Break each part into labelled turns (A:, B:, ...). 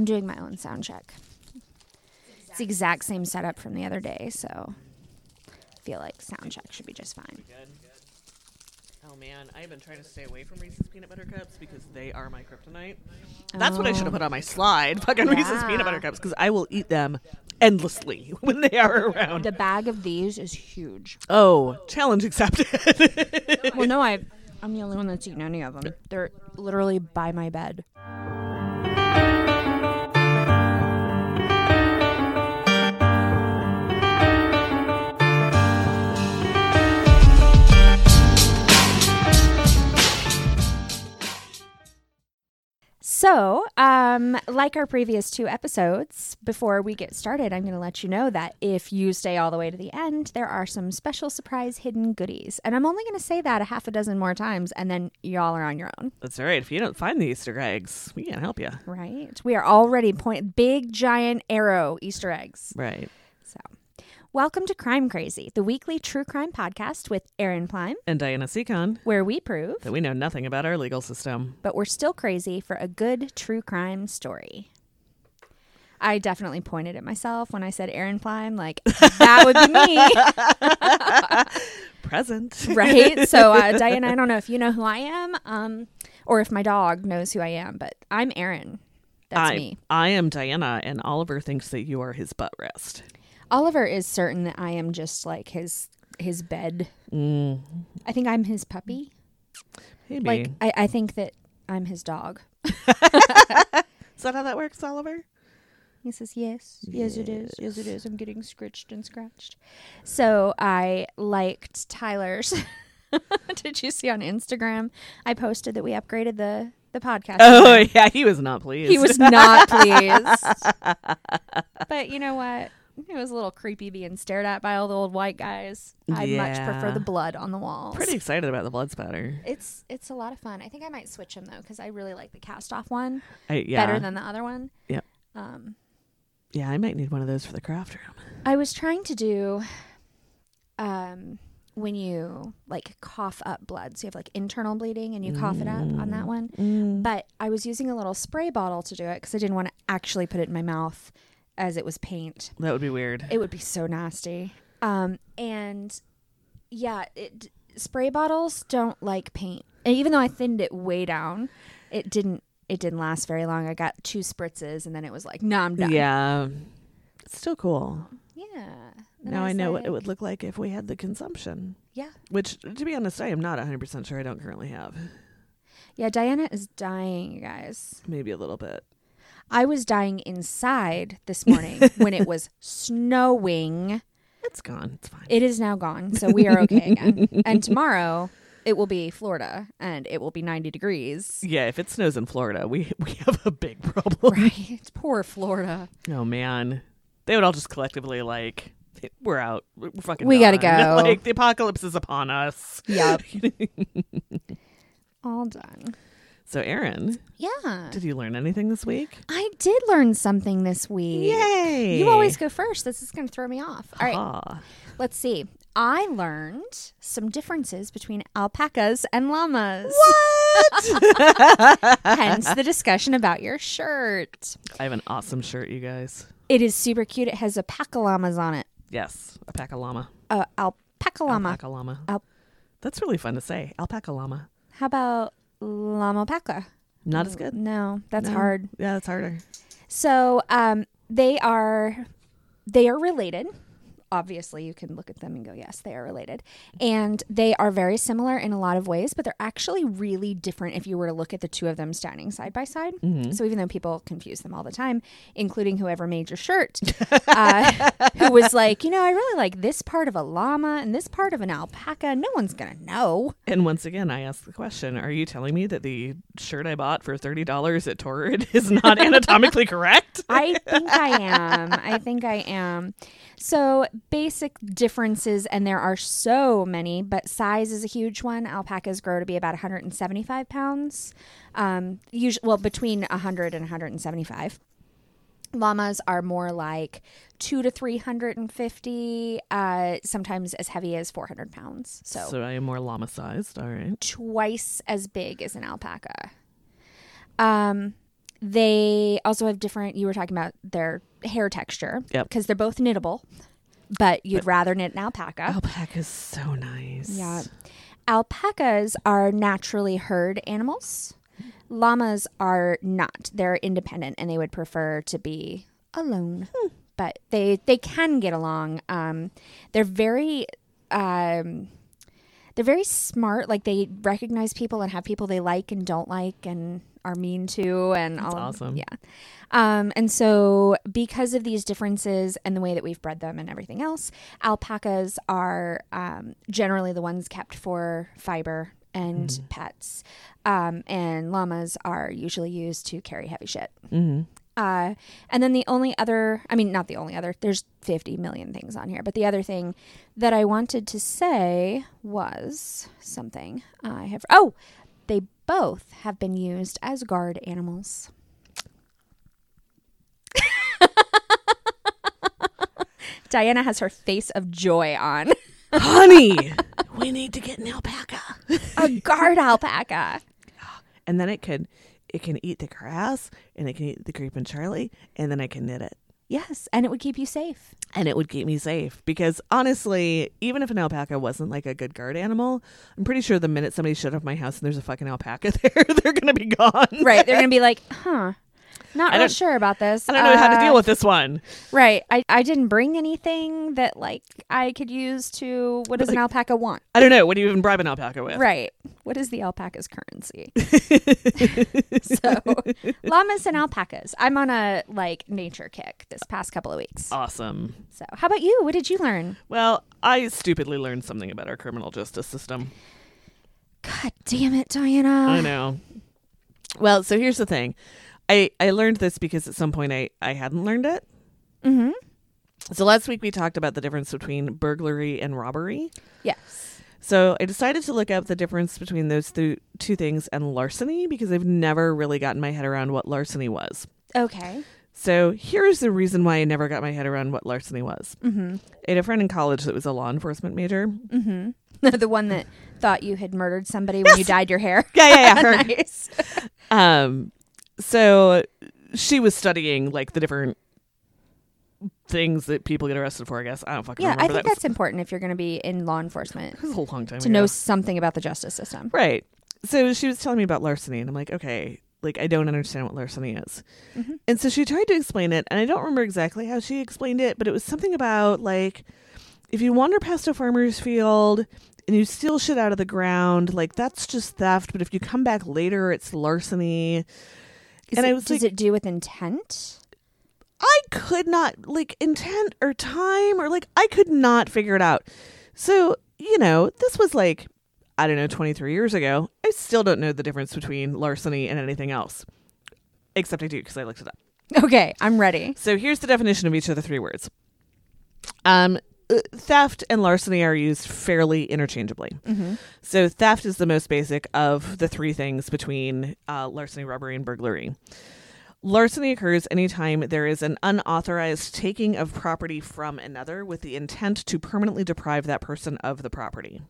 A: I'm doing my own sound check. It's the exact same setup from the other day, so I feel like sound check should be just fine.
B: Oh man, I've been trying to stay away from Reese's peanut butter cups because they are my kryptonite. That's what I should have put on my slide. Fucking Reese's
A: Yeah.
B: peanut butter cups because I will eat them endlessly when they are around.
A: The bag of these is huge.
B: Oh, challenge accepted.
A: Well, no, I I'm the only one that's eaten any of them. They're literally by my bed. So, um, like our previous two episodes, before we get started, I'm going to let you know that if you stay all the way to the end, there are some special surprise hidden goodies. And I'm only going to say that a half a dozen more times, and then y'all are on your own,
B: That's all right. If you don't find the Easter eggs, we can't help you.
A: right? We are already point big, giant arrow Easter eggs.
B: Right.
A: Welcome to Crime Crazy, the weekly true crime podcast with Aaron Plime,
B: And Diana Seacon,
A: where we prove,
B: that we know nothing about our legal system.
A: but we're still crazy for a good true crime story. I definitely pointed at myself when I said Aaron Plime, like that would be me,
B: Present.
A: right? So, uh, Diana, I don't know if you know who I am, um, or if my dog knows who I am, but I'm Aaron. That's
B: I,
A: me.
B: I am Diana, and Oliver thinks that you are his butt rest.
A: Oliver is certain that I am just like his his bed.
B: Mm,
A: I think I'm his puppy.
B: maybe.
A: Like I, I think that I'm his dog.
B: Is that how that works, Oliver?
A: He says, Yes, yes, it is. Yes, it is. I'm getting scritched and scratched. So I liked Tyler's. Did you see on Instagram? I posted that we upgraded the, the podcast.
B: Oh, yeah. He was not pleased.
A: He was not pleased. but you know what? It was a little creepy being stared at by all the old white guys. I much prefer the blood on the walls.
B: pretty excited about the blood spatter.
A: It's it's a lot of fun. I think I might switch them though because I really like the cast off one
B: I, yeah.
A: better than the other one.
B: Yep.
A: Um,
B: Yeah, I might need one of those for the craft room.
A: I was trying to do um when you like cough up blood. So you have like internal bleeding and you cough it up on that one. But I was using a little spray bottle to do it because I didn't want to actually put it in my mouth as it was paint.
B: That would be weird.
A: It would be so nasty. Um and yeah, it spray bottles don't like paint. And even though I thinned it way down, it didn't it didn't last very long. I got two spritzes and then it was like, "No, I'm done."
B: Yeah. It's still cool.
A: Yeah. And
B: now I
A: was
B: know what it would look like if we had the consumption.
A: Yeah.
B: Which, to be honest, I am not 100% sure I don't currently have.
A: Yeah, Diana is dying, you guys.
B: Maybe a little bit.
A: I was dying inside this morning when it was snowing.
B: It's gone. It's fine.
A: It is now gone, so we are okay again. And tomorrow it will be Florida and it will be 90 degrees.
B: yeah, if it snows in Florida, we, we have a big problem.
A: Right. Poor Florida.
B: Oh, man. They would all just collectively, like, we're out. We're fucking
A: We gotta go.
B: Like, the apocalypse is upon us.
A: Yep. All done.
B: So, Aaron,
A: Yeah.
B: did you learn anything this week?
A: I did learn something this week.
B: Yay!
A: You always go first. This is going to throw me off. All right.
B: Ah.
A: Let's see. I learned some differences between alpacas and llamas.
B: What?
A: Hence the discussion about your shirt.
B: I have an awesome shirt, you guys.
A: It is super cute. It has alpaca llamas on it.
B: Yes, alpaca llama.
A: Uh, alpaca llama.
B: Alpaca llama.
A: Al-
B: That's really fun to say. Alpaca llama.
A: How about llama alpaca?
B: Not as good.
A: No, that's
B: No.
A: hard.
B: Yeah, that's harder.
A: So um, they are they are related. Obviously, you can look at them and go, yes, they are related. And they are very similar in a lot of ways, but they're actually really different if you were to look at the two of them standing side by side. So even though people confuse them all the time, including whoever made your shirt, uh, who was like, you know, I really like this part of a llama and this part of an alpaca. No one's going to know.
B: And once again, I ask the question: Are you telling me that the shirt I bought for thirty dollars at Torrid is not anatomically correct?
A: I think I am. I think I am. So, basic differences, and there are so many, but size is a huge one. Alpacas grow to be about 175 pounds, um, usually, well, between 100 and 175. Llamas are more like two to 350, uh, sometimes as heavy as 400 pounds. So,
B: So I am more llama sized. All right.
A: twice as big as an alpaca. Um, they also have different. You were talking about their hair texture,
B: Yep.
A: because they're both knittable, but you'd rather knit an alpaca.
B: Alpaca is so nice.
A: Yeah. Alpacas are naturally herd animals. Llamas are not. They're independent and they would prefer to be alone. But they they can get along. Um, they're very um, they're very smart. Like they recognize people and have people they like and don't like and are mean to and all
B: awesome.
A: yeah. Um, and so because of these differences and the way that we've bred them and everything else, alpacas are um, generally the ones kept for fiber and pets. Um, and llamas are usually used to carry heavy shit.
B: Mm-hmm.
A: Uh, and then the only other, I mean, not the only other, there's 50 million things on here, but the other thing that I wanted to say was something I have, oh, they both have been used as guard animals. Diana has her face of joy on.
B: Honey, we need to get an alpaca.
A: A guard alpaca.
B: And then it could it can eat the grass and it can eat the creeping Charlie and then I can knit it.
A: Yes, and it would keep you safe.
B: And it would keep me safe because honestly, even if an alpaca wasn't like a good guard animal, I'm pretty sure the minute somebody showed up my house and there's a fucking alpaca there, they're gonna be gone.
A: Right. They're going to be like, huh, not real sure about this.
B: I don't know how to
A: Uh,
B: deal with this one.
A: Right. I, I didn't bring anything that like I could use to what does an alpaca want?
B: I don't know. What do you even bribe an alpaca with?
A: Right. What is the alpaca's currency? so llamas and alpacas. I'm on a like nature kick this past couple of weeks.
B: Awesome.
A: So how about you? What did you learn?
B: Well, I stupidly learned something about our criminal justice system.
A: God damn it, Diana.
B: I know. Well, so here's the thing. I, I learned this because at some point I, I hadn't learned it.
A: Mm-hmm.
B: So last week we talked about the difference between burglary and robbery.
A: Yes.
B: So I decided to look up the difference between those th- two things and larceny because I've never really gotten my head around what larceny was.
A: Okay.
B: So here's the reason why I never got my head around what larceny was.
A: Mm-hmm.
B: I had a friend in college that was a law enforcement major.
A: Mm-hmm. the one that thought you had murdered somebody when you dyed your hair.
B: Yeah, yeah, yeah.
A: Nice.
B: Um, so she was studying like the different things that people get arrested for. I guess I don't fucking
A: Yeah, I think
B: that
A: that's important if you're going to be in law enforcement
B: was, that was a long time
A: to
B: ago.
A: know something about the justice system.
B: Right. So she was telling me about larceny, and I'm like, okay, like I don't understand what larceny is.
A: Mhm.
B: And so she tried to explain it, and I don't remember exactly how she explained it, but it was something about like if you wander past a farmer's field and you steal shit out of the ground, like that's just theft. But if you come back later, it's larceny.
A: Is
B: And
A: it,
B: I was
A: does
B: like-
A: it do with intent?
B: I could not like intent or time or like I could not figure it out. So, you know, this was like I don't know 23 years ago. I still don't know the difference between larceny and anything else. Except I do because I looked it up.
A: Okay, I'm ready.
B: So, here's the definition of each of the three words. Um theft and larceny are used fairly interchangeably.
A: Mm-hmm.
B: So theft is the most basic of the three things between uh, larceny, robbery, and burglary. Larceny occurs anytime there is an unauthorized taking of property from another with the intent to permanently deprive that person of the property.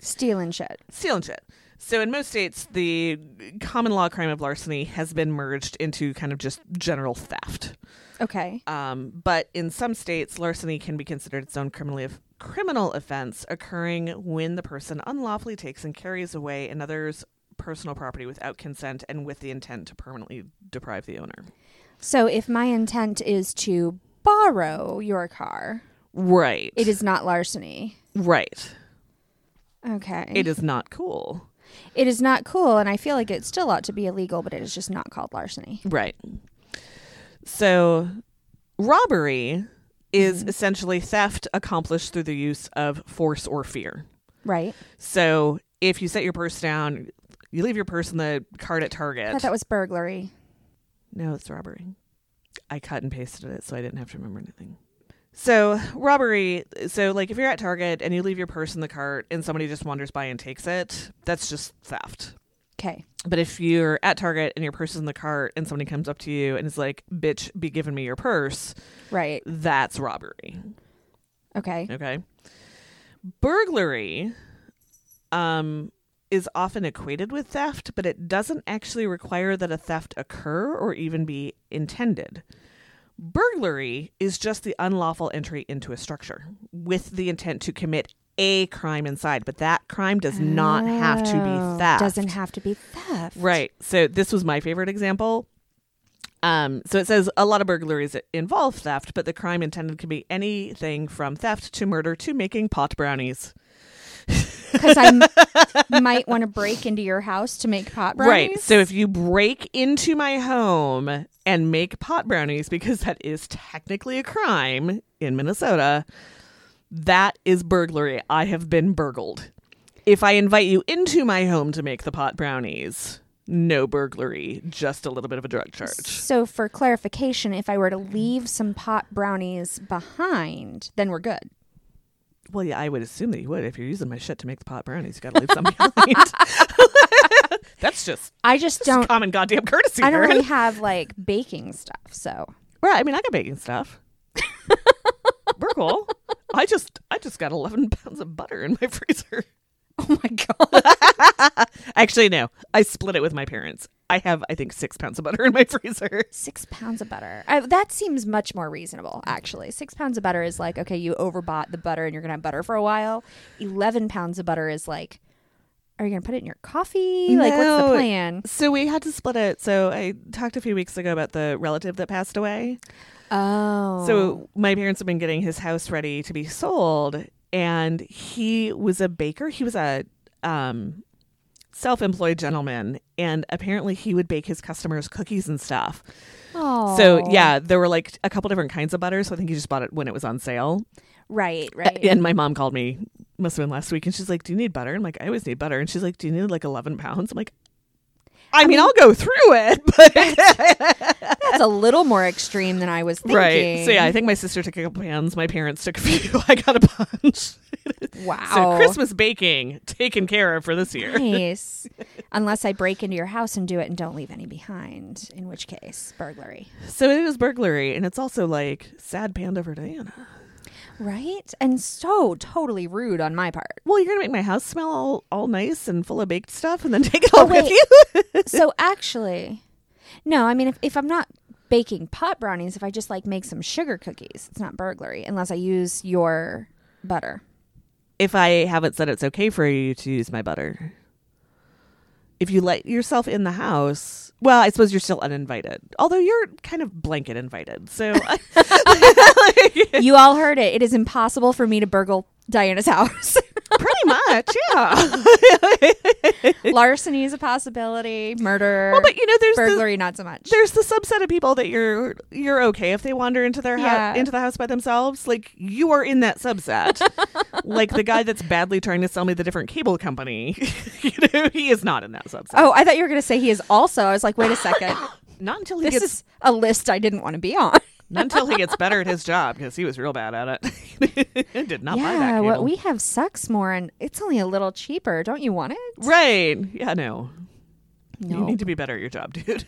A: Stealing shit.
B: Stealing shit. So in most states, the common law crime of larceny has been merged into kind of just general theft.
A: Okay.
B: Um, but in some states, larceny can be considered its own criminally criminal offense, occurring when the person unlawfully takes and carries away another's personal property without consent and with the intent to permanently deprive the owner.
A: So if my intent is to borrow your car,
B: Right.
A: it is not larceny.
B: right.
A: Okay.
B: It is not cool.
A: It is not cool, and I feel like it still ought to be illegal, but it is just not called larceny.
B: Right. So, robbery is
A: Mhm.
B: essentially theft accomplished through the use of force or fear.
A: Right?
B: So, if you set your purse down, you leave your purse in the cart at
A: I
B: Target.
A: thought that was burglary.
B: No, it's robbery. I cut and pasted it so I didn't have to remember anything. So, robbery, so like if you're at Target and you leave your purse in the cart and somebody just wanders by and takes it, that's just theft.
A: Okay.
B: But if you're at Target and your purse is in the cart and somebody comes up to you and is like, bitch, be giving me your purse,
A: Right.
B: that's robbery.
A: Okay.
B: Okay. Burglary um is often equated with theft, but it doesn't actually require that a theft occur or even be intended. Burglary is just the unlawful entry into a structure with the intent to commit a crime inside, but that crime does not have to
A: Oh,
B: be theft.
A: Doesn't have to be theft.
B: Right. So this was my favorite example. Um, so it says a lot of burglaries involve theft, but the crime intended can be anything from theft to murder to making pot brownies.
A: Because I m- might want to break into your house to make pot brownies.
B: Right. So if you break into my home and make pot brownies, because that is technically a crime in Minnesota, that is burglary. I have been burgled. If I invite you into my home to make the pot brownies, no burglary, just a little bit of a drug charge.
A: So for clarification, if I were to leave some pot brownies behind, then we're good.
B: Well, yeah, I would assume that you would. If you're using my shit to make the pot brownies, you got to leave some behind. That's just
A: I just
B: don't common goddamn courtesy.
A: I don't really have like baking stuff, so
B: Right. I mean, I got baking stuff. We're cool. I just, I just got 11 pounds of butter in my freezer.
A: oh my god,
B: Actually, no. I split it with my parents. I have, I think, six pounds of butter in my freezer.
A: six pounds of butter. I, that seems much more reasonable, actually. Six pounds of butter is like okay, you overbought the butter and you're gonna have butter for a while. Eleven pounds of butter is like, are you gonna put it in your coffee? Like, what's the plan?
B: So we had to split it. So I talked a few weeks ago about the relative that passed away.
A: Oh,
B: So my parents have been getting his house ready to be sold, and he was a baker. He was a um, self-employed gentleman, and apparently he would bake his customers cookies and stuff.
A: oh,
B: So yeah, there were like a couple different kinds of butter. So I think he just bought it when it was on sale.
A: right, right.
B: And my mom called me, must have been last week, and she's like, "Do you need butter?" I'm like, "I always need butter." And she's like, "Do you need like 11 pounds?" I'm like, "I, mean, I'll go through it, but
A: That's a little more extreme than I was thinking.
B: right." So yeah, I think my sister took a couple pounds. My parents took a few. I got a bunch.
A: wow.
B: So Christmas baking taken care of for this year.
A: Nice. Unless I break into your house and do it and don't leave any behind, in which case, burglary.
B: So it is burglary, and it's also like sad panda for Diana.
A: Right? And so totally rude on my part.
B: Well, you're gonna make my house smell all, all nice and full of baked stuff, and then take it
A: Oh,
B: home with you.
A: so actually, no, I mean, if, if I'm not baking pot brownies, if I just like make some sugar cookies, it's not burglary unless I use your butter.
B: if I haven't said it's okay for you to use my butter. If you let yourself in the house, well, I suppose you're still uninvited. Although you're kind of blanket invited. So
A: you all heard it. It is impossible for me to burgle Diana's house.
B: pretty much, yeah.
A: Larceny is a possibility. Murder.
B: well, but you know, there's the,
A: burglary, not so much.
B: there's the subset of people that you're you're okay if they wander into their
A: Yeah.
B: house into the house by themselves. Like you are in that subset. like the guy that's badly trying to sell me the different cable company. you know, he is not in that subset.
A: Oh, I thought you were going to say he is also. I was like, wait a second.
B: Not until he
A: this
B: gets
A: is a list I didn't want to be on.
B: Not until he gets better at his job because he was real bad at it. Did not buy that
A: yeah, what we have sucks more, and it's only a little cheaper. Don't you want it?
B: right. Yeah, no. You need to be better at your job, dude.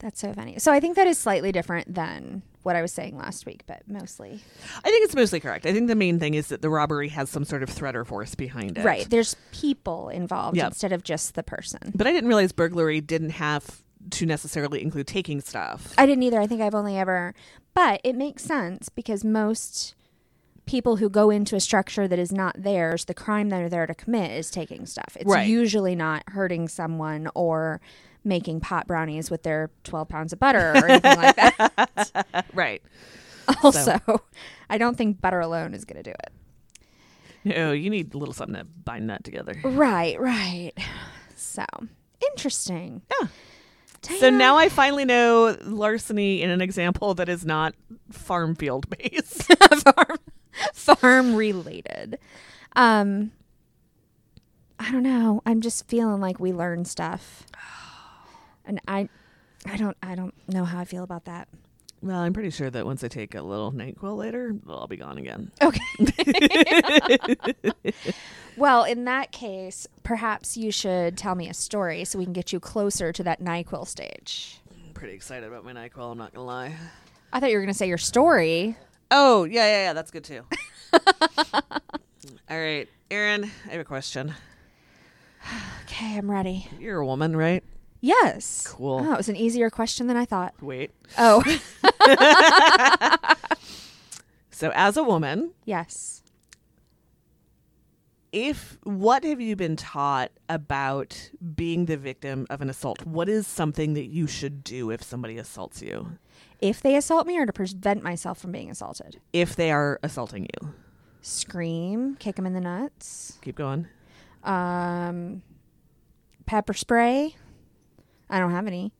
A: that's so funny. So I think that is slightly different than what I was saying last week, but mostly
B: I think it's mostly correct. I think the main thing is that the robbery has some sort of threat or force behind it.
A: right. There's people involved
B: Yep.
A: instead of just the person.
B: But I didn't realize burglary didn't have to necessarily include taking stuff.
A: I didn't either. I think I've only ever, but it makes sense because most people who go into a structure that is not theirs, the crime they're there to commit is taking stuff. It's
B: Right.
A: usually not hurting someone or making pot brownies with their 12 pounds of butter or anything like that.
B: right.
A: Also, I don't think butter alone is going to do it.
B: No, you need a little something to bind that together.
A: Right, right. So, interesting.
B: Yeah. So now I finally know larceny in an example that is not farm field based.
A: farm farm related. Um I don't know. I'm just feeling like we learn stuff. And I I don't I don't know how I feel about that.
B: Well, I'm pretty sure that once I take a little NyQuil later, I'll be gone again.
A: Okay. well, in that case, perhaps you should tell me a story so we can get you closer to that NyQuil stage.
B: I'm pretty excited about my NyQuil, I'm not gonna lie.
A: I thought you were going to say your story.
B: Oh, yeah, yeah, yeah, that's good too. All right, Aaron, I have a question.
A: Okay, I'm ready.
B: You're a woman, right?
A: Yes.
B: Cool.
A: Oh, it was an easier question than I thought.
B: Wait.
A: Oh,
B: So, as a woman,
A: yes.
B: if what have you been taught about being the victim of an assault? What is something that you should do if somebody assaults you?
A: If they assault me or to prevent myself from being assaulted,
B: If they are assaulting you,
A: scream, kick them in the nuts,
B: keep going.
A: um, pepper spray. I don't have any,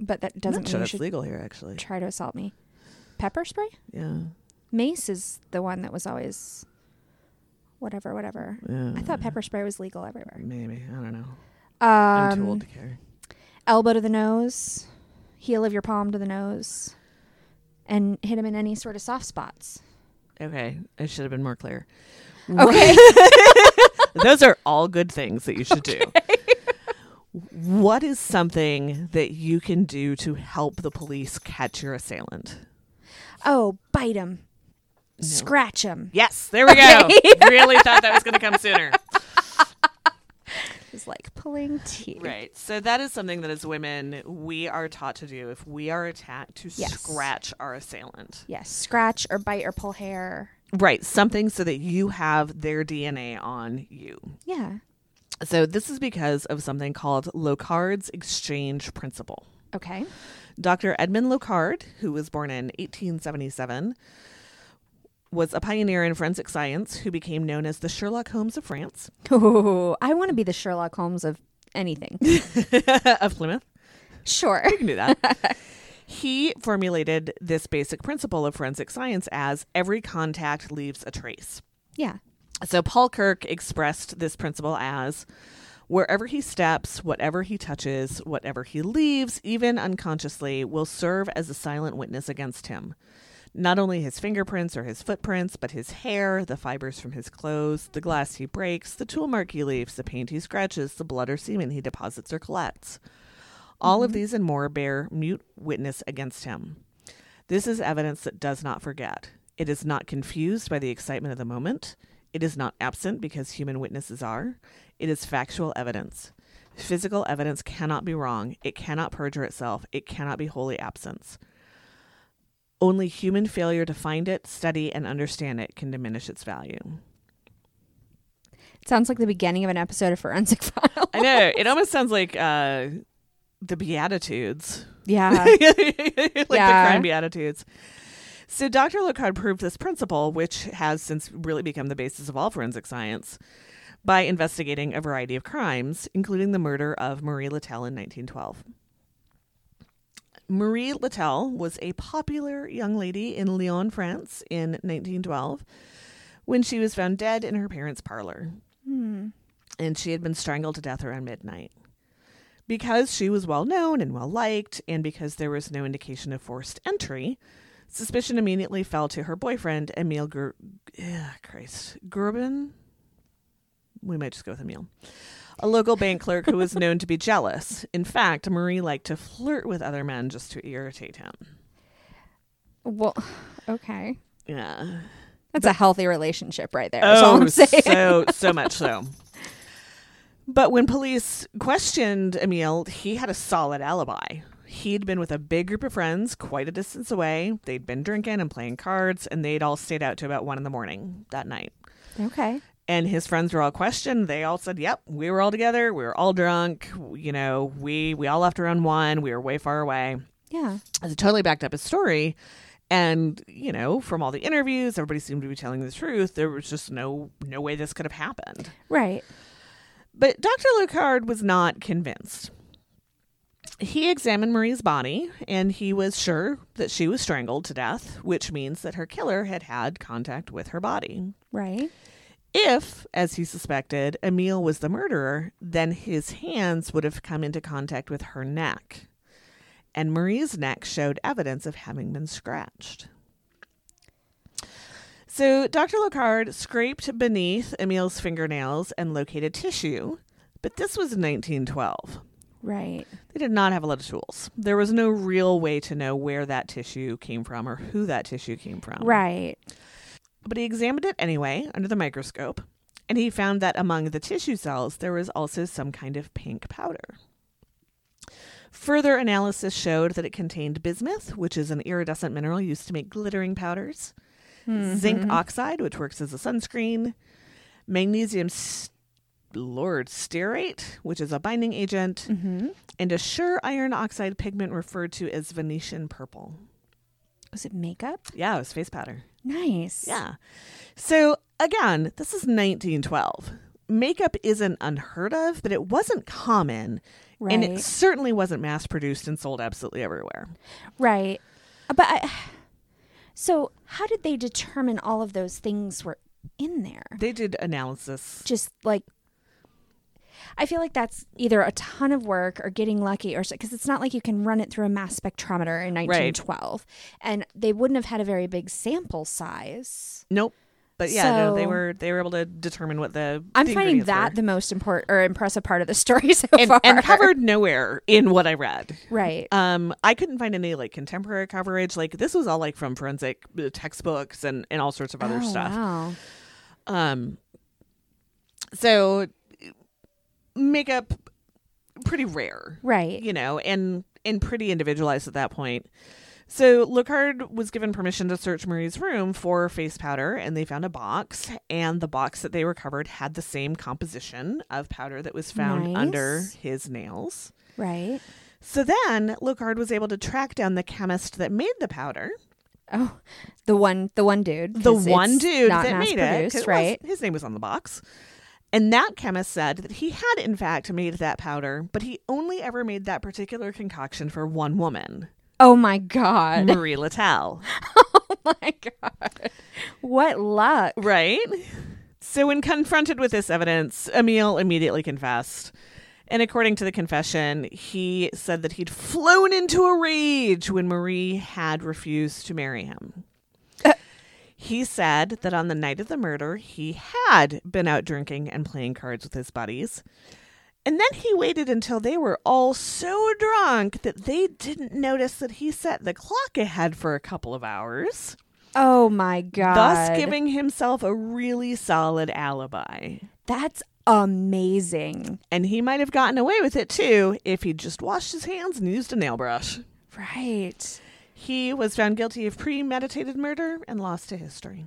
A: but that doesn't mean
B: sure
A: you
B: that's
A: should
B: legal here, actually.
A: try to assault me. Pepper spray?
B: Yeah.
A: Mace is the one that was always whatever, whatever.
B: yeah.
A: I thought pepper spray was legal everywhere.
B: Maybe. I don't know. I'm too
A: Um,
B: old to care.
A: elbow to the nose, heel of your palm to the nose, and hit him in any sort of soft spots.
B: Okay. I should have been more clear.
A: Okay.
B: Those are all good things that you should do. what is something that you can do to help the police catch your assailant?
A: oh, bite him, scratch him.
B: Yes, there we go. really thought that was going to come sooner.
A: It's like pulling teeth.
B: Right. So that is something that as women we are taught to do if we are attacked to
A: Yes.
B: scratch our assailant.
A: Yes, scratch or bite or pull hair.
B: Right, something so that you have their DNA on you.
A: Yeah.
B: So this is because of something called Locard's exchange principle.
A: Okay.
B: Dr. Edmund Locard, who was born in 1877, was a pioneer in forensic science who became known as the Sherlock Holmes of France,
A: Oh, I want to be the Sherlock Holmes of anything.
B: of Plymouth.
A: sure.
B: You can do that. he formulated this basic principle of forensic science as every contact leaves a trace.
A: Yeah.
B: So Paul Kirk expressed this principle as wherever he steps, whatever he touches, whatever he leaves, even unconsciously, will serve as a silent witness against him. Not only his fingerprints or his footprints, but his hair, the fibers from his clothes, the glass he breaks, the tool mark he leaves, the paint he scratches, the blood or semen he deposits or collects. All of mm-hmm. these and more bear mute witness against him. This is evidence that does not forget. It is not confused by the excitement of the moment. It is not absent because human witnesses are. It is factual evidence. Physical evidence cannot be wrong. It cannot perjure itself. It cannot be wholly absence. Only human failure to find it, study, and understand it can diminish its value.
A: It sounds like the beginning of an episode of Forensic File.
B: I know. It almost sounds like uh, the Beatitudes.
A: yeah.
B: like the
A: Yeah.
B: crime beatitudes. So Dr. Locard proved this principle, which has since really become the basis of all forensic science, by investigating a variety of crimes, including the murder of Marie Latelle in 1912. Marie Latelle was a popular young lady in Lyon, France in 1912 when she was found dead in her parents' parlor
A: Hmm.
B: and she had been strangled to death around midnight. Because she was well known and well liked, and because there was no indication of forced entry, suspicion immediately fell to her boyfriend, Emile Ger- yeah, Christ Gerbin. We might just go with Emile, a local bank clerk who was known to be jealous. In fact, Marie liked to flirt with other men just to irritate him.
A: Well, okay.
B: Yeah.
A: That's a healthy relationship right there. That's all oh, I'm saying.
B: Oh, so so much so. But when police questioned Emile, he had a solid alibi. He'd been with a big group of friends quite a distance away. They'd been drinking and playing cards, and they'd all stayed out to about one in the morning that night.
A: okay.
B: And his friends were all questioned. They all said, "Yep, we were all together. We were all drunk. You know, we we all left around one. We were way far away."
A: Yeah.
B: As it totally backed up his story. And, you know, from all the interviews, everybody seemed to be telling the truth. There was just no no way this could have happened.
A: Right.
B: But Dr. Locard was not convinced. He examined Marie's body and he was sure that she was strangled to death, which means that her killer had had contact with her body.
A: Right.
B: If, as he suspected, Emile was the murderer, then his hands would have come into contact with her neck. And Marie's neck showed evidence of having been scratched. So Dr. Locard scraped beneath Emile's fingernails and located tissue, but this was 1912.
A: Right.
B: They did not have a lot of tools. There was no real way to know where that tissue came from or who that tissue came from.
A: Right.
B: But he examined it anyway under the microscope, And he found that among the tissue cells, there was also some kind of pink powder. Further analysis showed that it contained bismuth, which is an iridescent mineral used to make glittering powders, zinc mm-hmm. oxide, which works as a sunscreen, magnesium, s- Lord, stearate, which is a binding agent,
A: Mm-hmm.
B: and a sure iron oxide pigment referred to as Venetian purple.
A: Was it makeup?
B: Yeah, it was face powder.
A: Nice.
B: Yeah. So again, this is 1912. Makeup isn't unheard of, but it wasn't common. And it certainly wasn't mass produced and sold absolutely everywhere.
A: Right. Uh, But I, so how did they determine all of those things were in there?
B: They did analysis.
A: Just like I feel like that's either a ton of work or getting lucky or because it's not like you can run it through a mass spectrometer in 1912 and they wouldn't have had a very big sample size.
B: Nope. But yeah, no, they were they were able to determine what the
A: I'm
B: the
A: finding that
B: were.
A: the most important or impressive part of the story so
B: and,
A: far.
B: and covered nowhere in what I read.
A: right.
B: Um, I couldn't find any like contemporary coverage. Like this was all like from forensic uh, textbooks and and all sorts of other
A: Oh,
B: stuff.
A: Wow.
B: Um, so makeup pretty rare,
A: Right.
B: you know, and and pretty individualized at that point. So Locard was given permission to search Marie's room for face powder, and they found a box, and the box that they recovered had the same composition of powder that was found
A: Nice.
B: under his nails.
A: Right.
B: So then Locard was able to track down the chemist that made the powder,
A: Oh, the one, the one dude,
B: the one dude that made it, it was-
A: right?
B: his name was on the box. And that chemist said that he had, in fact, made that powder, but he only ever made that particular concoction for one woman,
A: Oh my god!
B: Marie Latelle.
A: oh my god! What luck!
B: Right? So, when confronted with this evidence, Emile immediately confessed. And according to the confession, he said that he'd flown into a rage when Marie had refused to marry him. He said that on the night of the murder, he had been out drinking and playing cards with his buddies. And then he waited until they were all so drunk that they didn't notice that he set the clock ahead for a couple of hours
A: Oh my god!
B: thus giving himself a really solid alibi.
A: that's amazing,
B: And he might have gotten away with it too if he'd just washed his hands and used a nail brush.
A: right?
B: He was found guilty of premeditated murder and lost to history.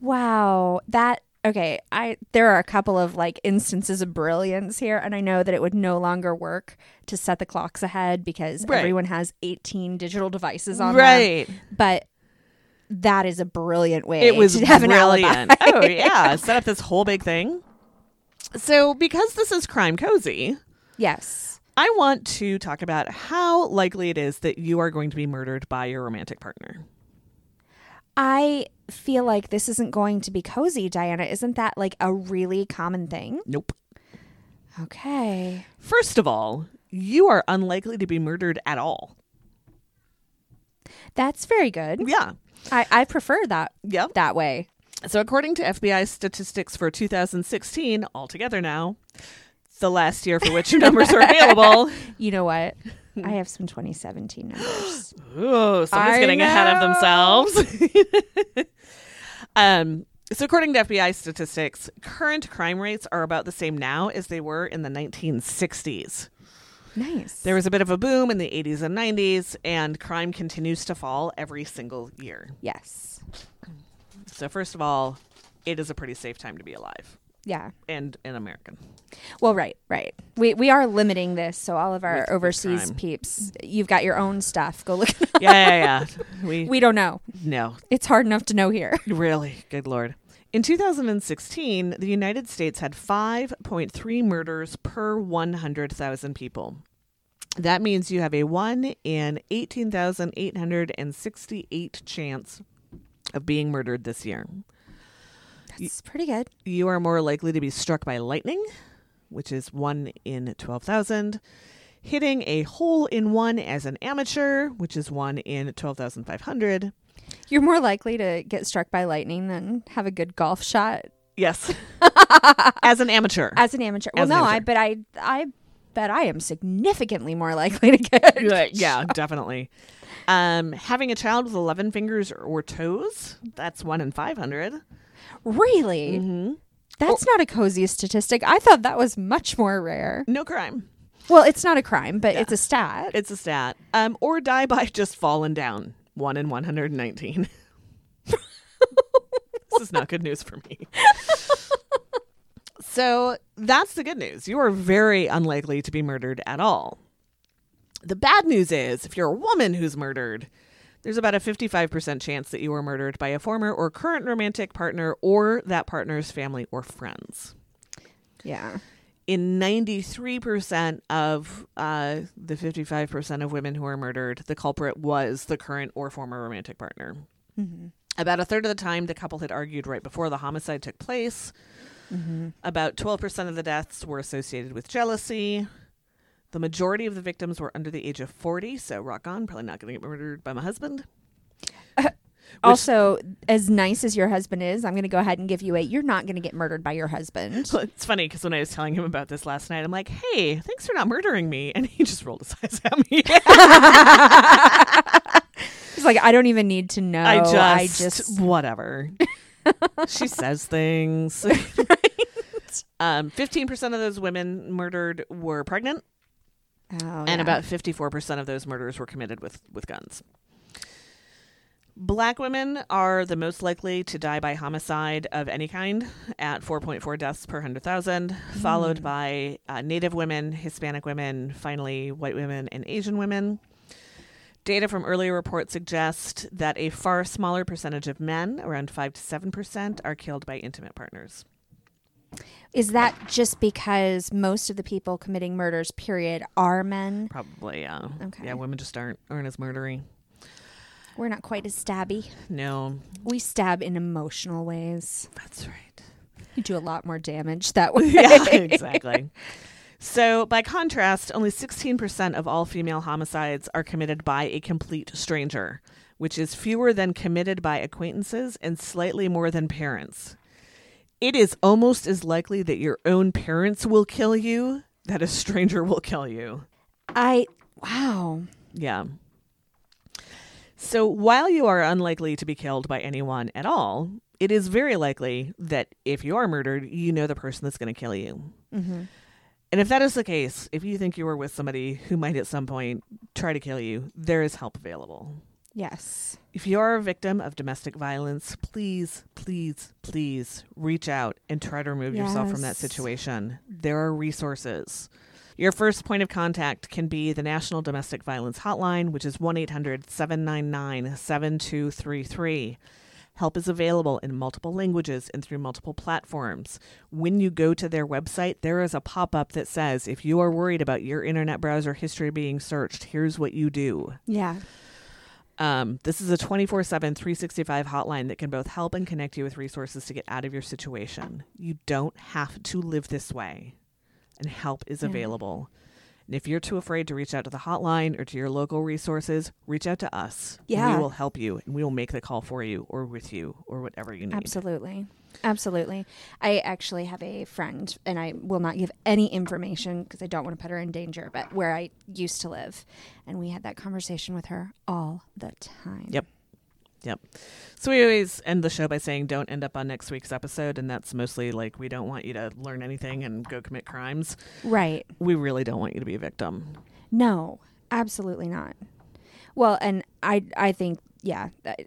A: Wow, that okay. I there are a couple of like instances of brilliance here, and I know that it would no longer work to set the clocks ahead because
B: Right.
A: everyone has 18 digital devices on them.
B: Right.
A: But that is a brilliant way
B: It was
A: to have an
B: brilliant.
A: alibi.
B: oh yeah, set up this whole big thing. So because this is crime cozy,
A: yes.
B: I want to talk about how likely it is that you are going to be murdered by your romantic partner.
A: I feel like this isn't going to be cozy, Diana. Isn't that like a really common thing?
B: Nope.
A: Okay.
B: First of all, you are unlikely to be murdered at all.
A: That's very good.
B: Yeah.
A: I, I prefer that
B: Yep.
A: that way.
B: So, according to FBI statistics for 2016, altogether now, the last year for which numbers are available,
A: You know what? I have some 2017 numbers.
B: oh, someone's
A: I
B: getting ahead of themselves. um, so, according to FBI statistics, current crime rates are about the same now as they were in the 1960s.
A: Nice.
B: There was a bit of a boom in the 80s and 90s, and crime continues to fall every single year.
A: yes.
B: So, first of all, it is a pretty safe time to be alive
A: Yeah.
B: and an American.
A: Well, right, right. We we are limiting this, so all of our
B: With-
A: overseas peeps, you've got your own stuff. Go look. It up.
B: Yeah, yeah, yeah. We,
A: We don't know.
B: no,
A: It's hard enough to know here.
B: really, good lord. In 2016, the United States had 5.3 murders per 100,000 people. That means you have a 1 in 18,868 chance of being murdered this year.
A: That's pretty good.
B: You are more likely to be struck by lightning, which is 1 in 12,000. Hitting a hole in one as an amateur, which is 1 in 12,500.
A: You're more likely to get struck by lightning than have a good golf shot
B: Yes. as an amateur.
A: as an amateur. Well,
B: As
A: no, I but I I bet I am significantly more likely to get.
B: Yeah, yeah, definitely. Um, having a child with 11 fingers or toes, that's 1 in 500.
A: Really?
B: hmm
A: That's not a cozy statistic. I thought that was much more rare.
B: No crime.
A: Well, it's not a crime, but it's a stat.
B: It's a stat. Um, or die by just falling down. One in 119. this is not good news for me. so that's the good news. You are very unlikely to be murdered at all. The bad news is if you're a woman who's murdered, there's about a 55% chance that you were murdered by a former or current romantic partner or that partner's family or friends.
A: yeah.
B: In 93% of uh, the 55% of women who are murdered, the culprit was the current or former romantic partner. About a third of the time, the couple had argued right before the homicide took place. About 12% of the deaths were associated with jealousy. The majority of the victims were under the age of 40, so rock on, probably not going to get murdered by my husband.
A: Also, as nice as your husband is, I'm going to go ahead and give you a you're not going to get murdered by your husband.
B: Well, It's funny because when I was telling him about this last night, I'm like, hey, thanks for not murdering me. And he just rolled his eyes at me.
A: He's like, I don't even need to know.
B: I just,
A: I just
B: whatever. she says things. Um, 15% of those women murdered were pregnant,
A: Oh,
B: and
A: yeah.
B: about 54% of those murders were committed with, with guns. Black women are the most likely to die by homicide of any kind at 4.4 deaths per 100,000, followed by uh, Native women, Hispanic women, finally, white women, and Asian women. Data from earlier reports suggest that a far smaller percentage of men, around 5 to 7%, are killed by intimate partners.
A: Is that just because most of the people committing murders, period, are men?
B: Probably, yeah.
A: Okay.
B: Yeah, women just aren't, aren't as murdery.
A: We're not quite as stabby.
B: No,
A: We stab in emotional ways.
B: that's right.
A: You do a lot more damage that way.
B: yeah, exactly. So, by contrast, only 16% of all female homicides are committed by a complete stranger, which is fewer than committed by acquaintances and slightly more than parents. It is almost as likely that your own parents will kill you that a stranger will kill you.
A: I wow.
B: Yeah. So while you are unlikely to be killed by anyone at all, it is very likely that if you are murdered, you know the person that's going to kill you.
A: Mm-hmm.
B: And if that is the case, if you think you were with somebody who might at some point try to kill you, there is help available.
A: Yes.
B: If you are a victim of domestic violence, please, please, please reach out and try to remove yourself from that situation. There are resources. Your first point of contact can be the National Domestic Violence Hotline, which is 1 800 799 7233. Help is available in multiple languages and through multiple platforms. When you go to their website, there is a pop up that says, if you are worried about your internet browser history being searched, here's what you do.
A: Yeah.
B: Um, this is a 24 7, 365 hotline that can both help and connect you with resources to get out of your situation. You don't have to live this way, and help is
A: Yeah.
B: available. And if you're too afraid to reach out to the hotline or to your local resources, reach out to us.
A: Yeah.
B: we will help you and we will make the call for you or with you or whatever you need.
A: Absolutely. Absolutely. I actually have a friend, and I will not give any information because I don't want to put her in danger, but where I used to live. And we had that conversation with her all the time.
B: Yep. Yep. So we always end the show by saying don't end up on next week's episode. And that's mostly like we don't want you to learn anything and go commit crimes.
A: Right.
B: We really don't want you to be a victim.
A: No, absolutely not. Well, and I I think yeah, that,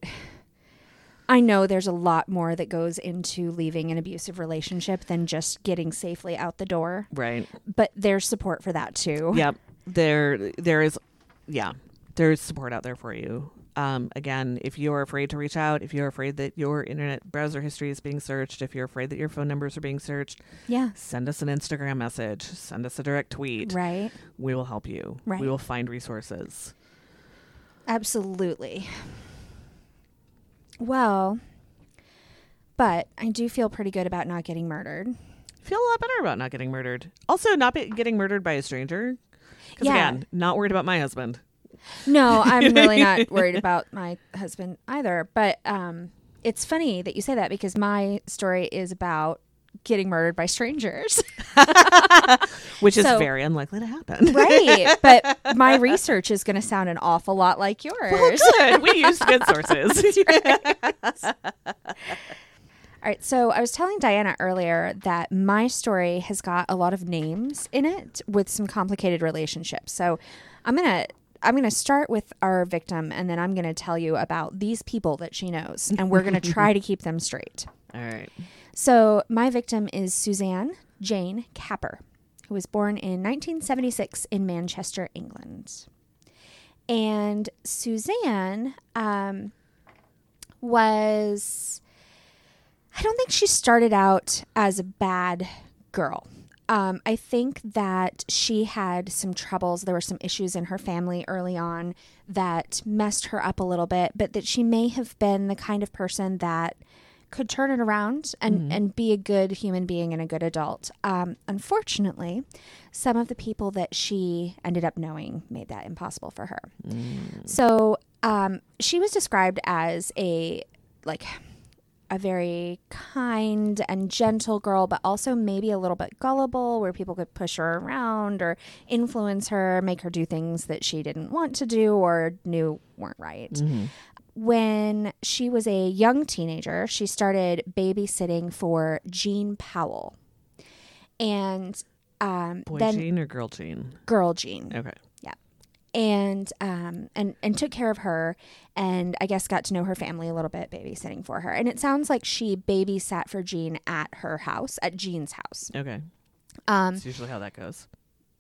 A: I know there's a lot more that goes into leaving an abusive relationship than just getting safely out the door,
B: Right.
A: but there's support for that too.
B: yep. There there is yeah. There's support out there for you. Um, again, if you're afraid to reach out, if you're afraid that your internet browser history is being searched, if you're afraid that your phone numbers are being searched,
A: Yeah.
B: send us an Instagram message, send us a direct tweet.
A: Right.
B: We will help you.
A: Right.
B: We will find resources.
A: Absolutely. Well, but I do feel pretty good about not getting murdered.
B: Feel a lot better about not getting murdered. Also, not be- getting murdered by a stranger. Because
A: Yeah.
B: again, not worried about my husband.
A: No, I'm really not worried about my husband either. But um, it's funny that you say that because my story is about getting murdered by strangers.
B: which is very unlikely to happen.
A: right. But my research is going to sound an awful lot like yours.
B: Good. We used good sources.
A: All right, so I was telling Diana earlier that my story has got a lot of names in it with some complicated relationships. So I'm gonna I'm gonna start with our victim, and then I'm gonna tell you about these people that she knows, and we're gonna try to keep them straight.
B: All right.
A: So my victim is Suzanne Jane Capper, who was born in 1976 in Manchester, England. And Suzanne um, was, I don't think she started out as a bad girl. Um, I think that she had some troubles. There were some issues in her family early on that messed her up a little bit, but that she may have been the kind of person that could turn it around and, and be a good human being and a good adult. Um, unfortunately, some of the people that she ended up knowing made that impossible for her. So um, she was described as a like a very kind and gentle girl, but also maybe a little bit gullible, where people could push her around or influence her, make her do things that she didn't want to do or knew weren't right. When she was a young teenager, she started babysitting for Jean Powell. And um,
B: Boy
A: then
B: Jean or girl Jean?
A: girl Jean
B: Okay. Yeah.
A: And um and and took care of her and I guess got to know her family a little bit babysitting for her. And it sounds like she babysat for Jean at her house, at Jean's house.
B: Okay.
A: Um
B: That's usually how that goes.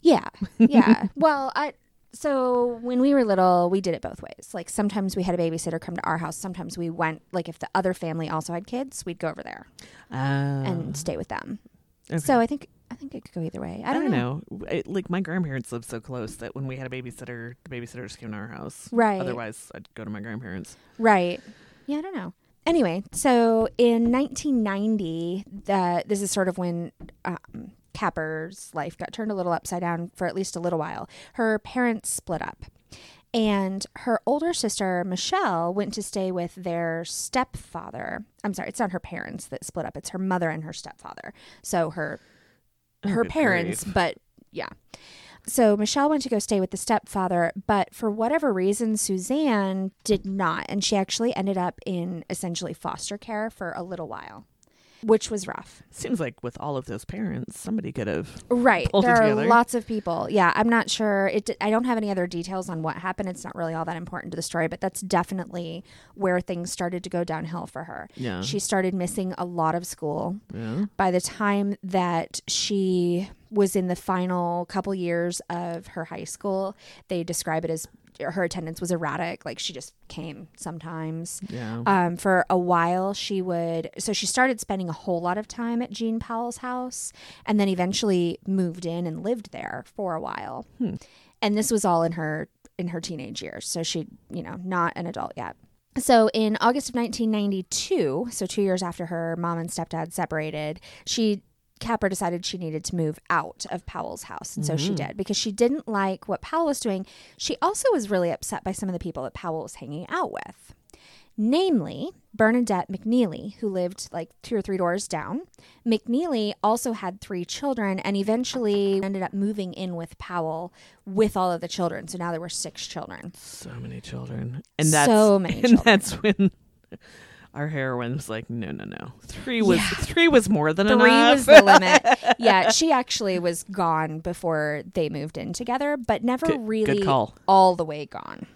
A: yeah. Yeah. well, I so when we were little, we did it both ways. Like sometimes we had a babysitter come to our house, sometimes we went like if the other family also had kids, we'd go over there
B: Uh,
A: and stay with them.
B: okay.
A: So I think I think it could go either way. I
B: I
A: don't,
B: don't
A: know.
B: know. It, like my grandparents lived so close that when we had a babysitter, the babysitter just came to our house.
A: Right.
B: Otherwise, I'd go to my grandparents.
A: Right. Yeah, I don't know. Anyway, so in 1990, the, this is sort of when um, Capper's life got turned a little upside down for at least a little while. Her parents split up. And her older sister, Michelle, went to stay with their stepfather. I'm sorry, it's not her parents that split up, it's her mother and her stepfather. So her her
B: good
A: parents,
B: grief.
A: but yeah. So Michelle went to go stay with the stepfather, but for whatever reason, Suzanne did not. And she actually ended up in essentially foster care for a little while, which was rough.
B: Seems like with all of those parents, somebody could have.
A: Right. There are
B: together.
A: lots of people. Yeah. I'm not sure. It, I don't have any other details on what happened. It's not really all that important to the story, but that's definitely where things started to go downhill for her.
B: Yeah.
A: She started missing a lot of school.
B: yeah.
A: by the time that she was in the final couple years of her high school, they describe it as her attendance was erratic. Like she just came sometimes.
B: Yeah.
A: Um, for a while, she would. So she started spending a whole lot of time at Jean Powell's house, and then eventually moved in and lived there for a while. And this was all in her in her teenage years. So she, you know, not an adult yet. So in August of 1992, so two years after her mom and stepdad separated, she Capper decided she needed to move out of Powell's house, and so she mm-hmm. did because she didn't like what Powell was doing. She also was really upset by some of the people that Powell was hanging out with, namely Bernadette McNeilly, who lived like two or three doors down. McNeilly also had three children and eventually ended up moving in with Powell with all of the children. So now there were six children.
B: so many children. And that's
A: So many
B: and
A: children.
B: that's when our heroine was like, no, no, no. Three was
A: Yeah.
B: three was more than
A: Three
B: enough.
A: was the limit. Yeah, she actually was gone before they moved in together, but never
B: Good- good
A: really
B: call.
A: all the way gone.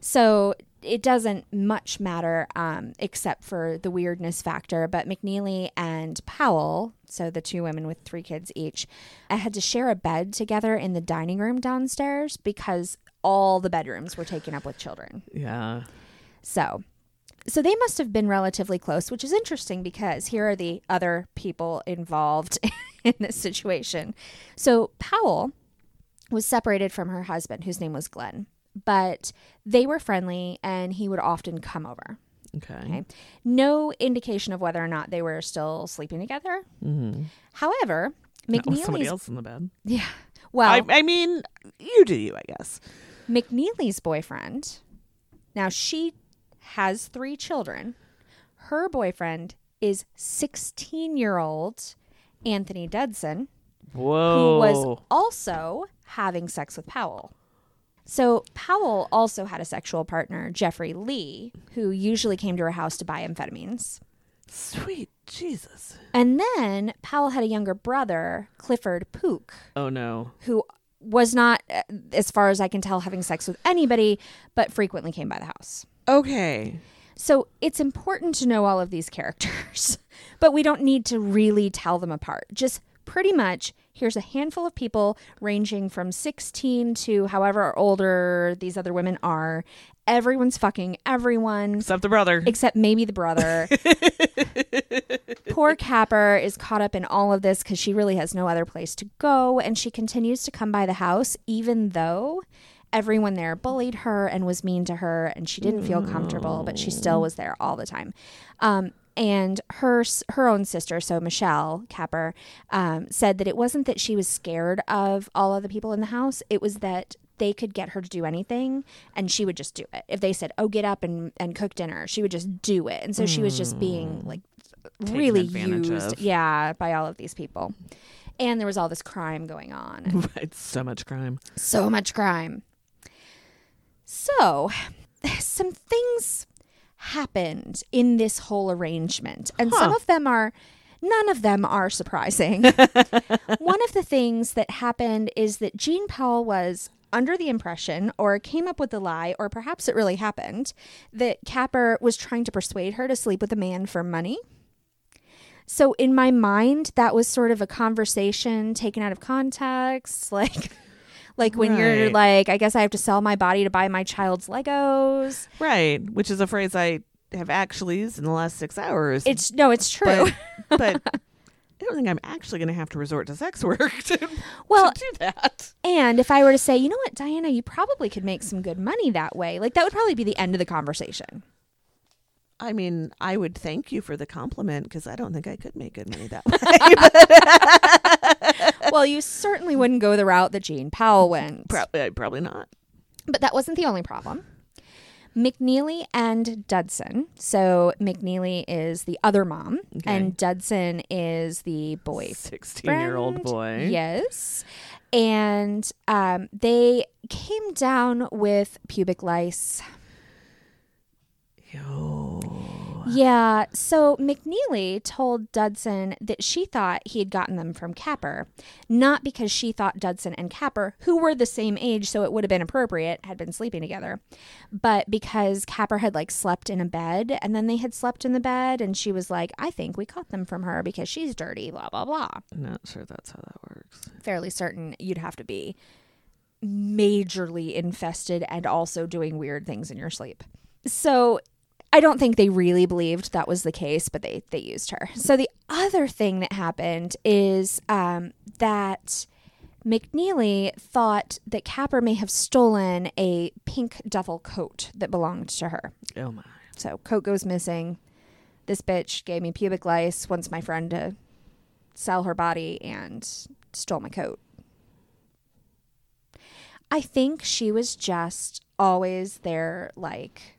A: So it doesn't much matter um, except for the weirdness factor. But McNeilly and Powell, so the two women with three kids each, I had to share a bed together in the dining room downstairs because all the bedrooms were taken up with children.
B: yeah.
A: So, so they must have been relatively close, which is interesting because here are the other people involved in this situation. So Powell was separated from her husband, whose name was Glenn, but they were friendly and he would often come over.
B: Okay.
A: Okay. No indication of whether or not they were still sleeping together.
B: Mm-hmm.
A: However,
B: with somebody else in the bed.
A: yeah, well,
B: I, I mean, you do you, I guess.
A: McNeilly's boyfriend. Now she has three children. Her boyfriend is 16 year old Anthony Dudson,
B: Whoa.
A: who was also having sex with Powell. So Powell also had a sexual partner, Jeffrey Lee, who usually came to her house to buy amphetamines.
B: Sweet Jesus.
A: And then Powell had a younger brother, Clifford Pook,
B: Oh no.
A: who was not, uh, as far as I can tell, having sex with anybody, but frequently came by the house.
B: Okay.
A: So it's important to know all of these characters, but we don't need to really tell them apart. Just pretty much here's a handful of people ranging from 16 to however older these other women are. Everyone's fucking everyone
B: Except the brother.
A: except maybe the brother. Poor Capper is caught up in all of this because she really has no other place to go, and she continues to come by the house even though everyone there bullied her and was mean to her, and she didn't feel comfortable, but she still was there all the time. Um, and her her own sister, so Michelle Capper, um, said that it wasn't that she was scared of all of the people in the house; it was that they could get her to do anything and she would just do it. If they said, "Oh, get up and and cook dinner," she would just do it. And so she was just being like really used,
B: of.
A: yeah, by all of these people. And there was all this crime going on.
B: Right. So much crime.
A: so much crime. So, some things happened in this whole arrangement, and some of them are none of them are surprising. One of the things that happened is that Jean Powell was under the impression or came up with the lie or perhaps it really happened that Capper was trying to persuade her to sleep with a man for money. So in my mind that was sort of a conversation taken out of context like like when you're like I guess I have to sell my body to buy my child's Legos.
B: Right. Which is a phrase I have actually used in the last six hours.
A: It's no, it's true.
B: but, but I don't think I'm actually going to have to resort to sex work to,
A: Well,
B: to do that.
A: And if I were to say, you know what, Diana, you probably could make some good money that way, like that would probably be the end of the conversation.
B: I mean, I would thank you for the compliment because I don't think I could make good money that way.
A: well, you certainly wouldn't go the route that Jane Powell went.
B: probably, probably not.
A: But that wasn't the only problem. McNeilly and Dudson. So McNeilly is the other mom,
B: Okay.
A: and Dudson is the boy.
B: Sixteen-year-old boy.
A: Yes. And um, they came down with pubic lice.
B: Yo.
A: Yeah. So McNeilly told Dudson that she thought he had gotten them from Capper, not because she thought Dudson and Capper, who were the same age, so it would have been appropriate, had been sleeping together, but because Capper had like slept in a bed and then they had slept in the bed, and she was like, I think we caught them from her because she's dirty, blah, blah, blah.
B: Not sure that's how that works.
A: Fairly certain you'd have to be majorly infested and also doing weird things in your sleep. So I don't think they really believed that was the case, but they they used her. So the other thing that happened is um, that McNeilly thought that Capper may have stolen a pink duffel coat that belonged to her.
B: Oh my.
A: So coat goes missing. This bitch gave me pubic lice, wants my friend to sell her body and stole my coat. I think she was just always there, like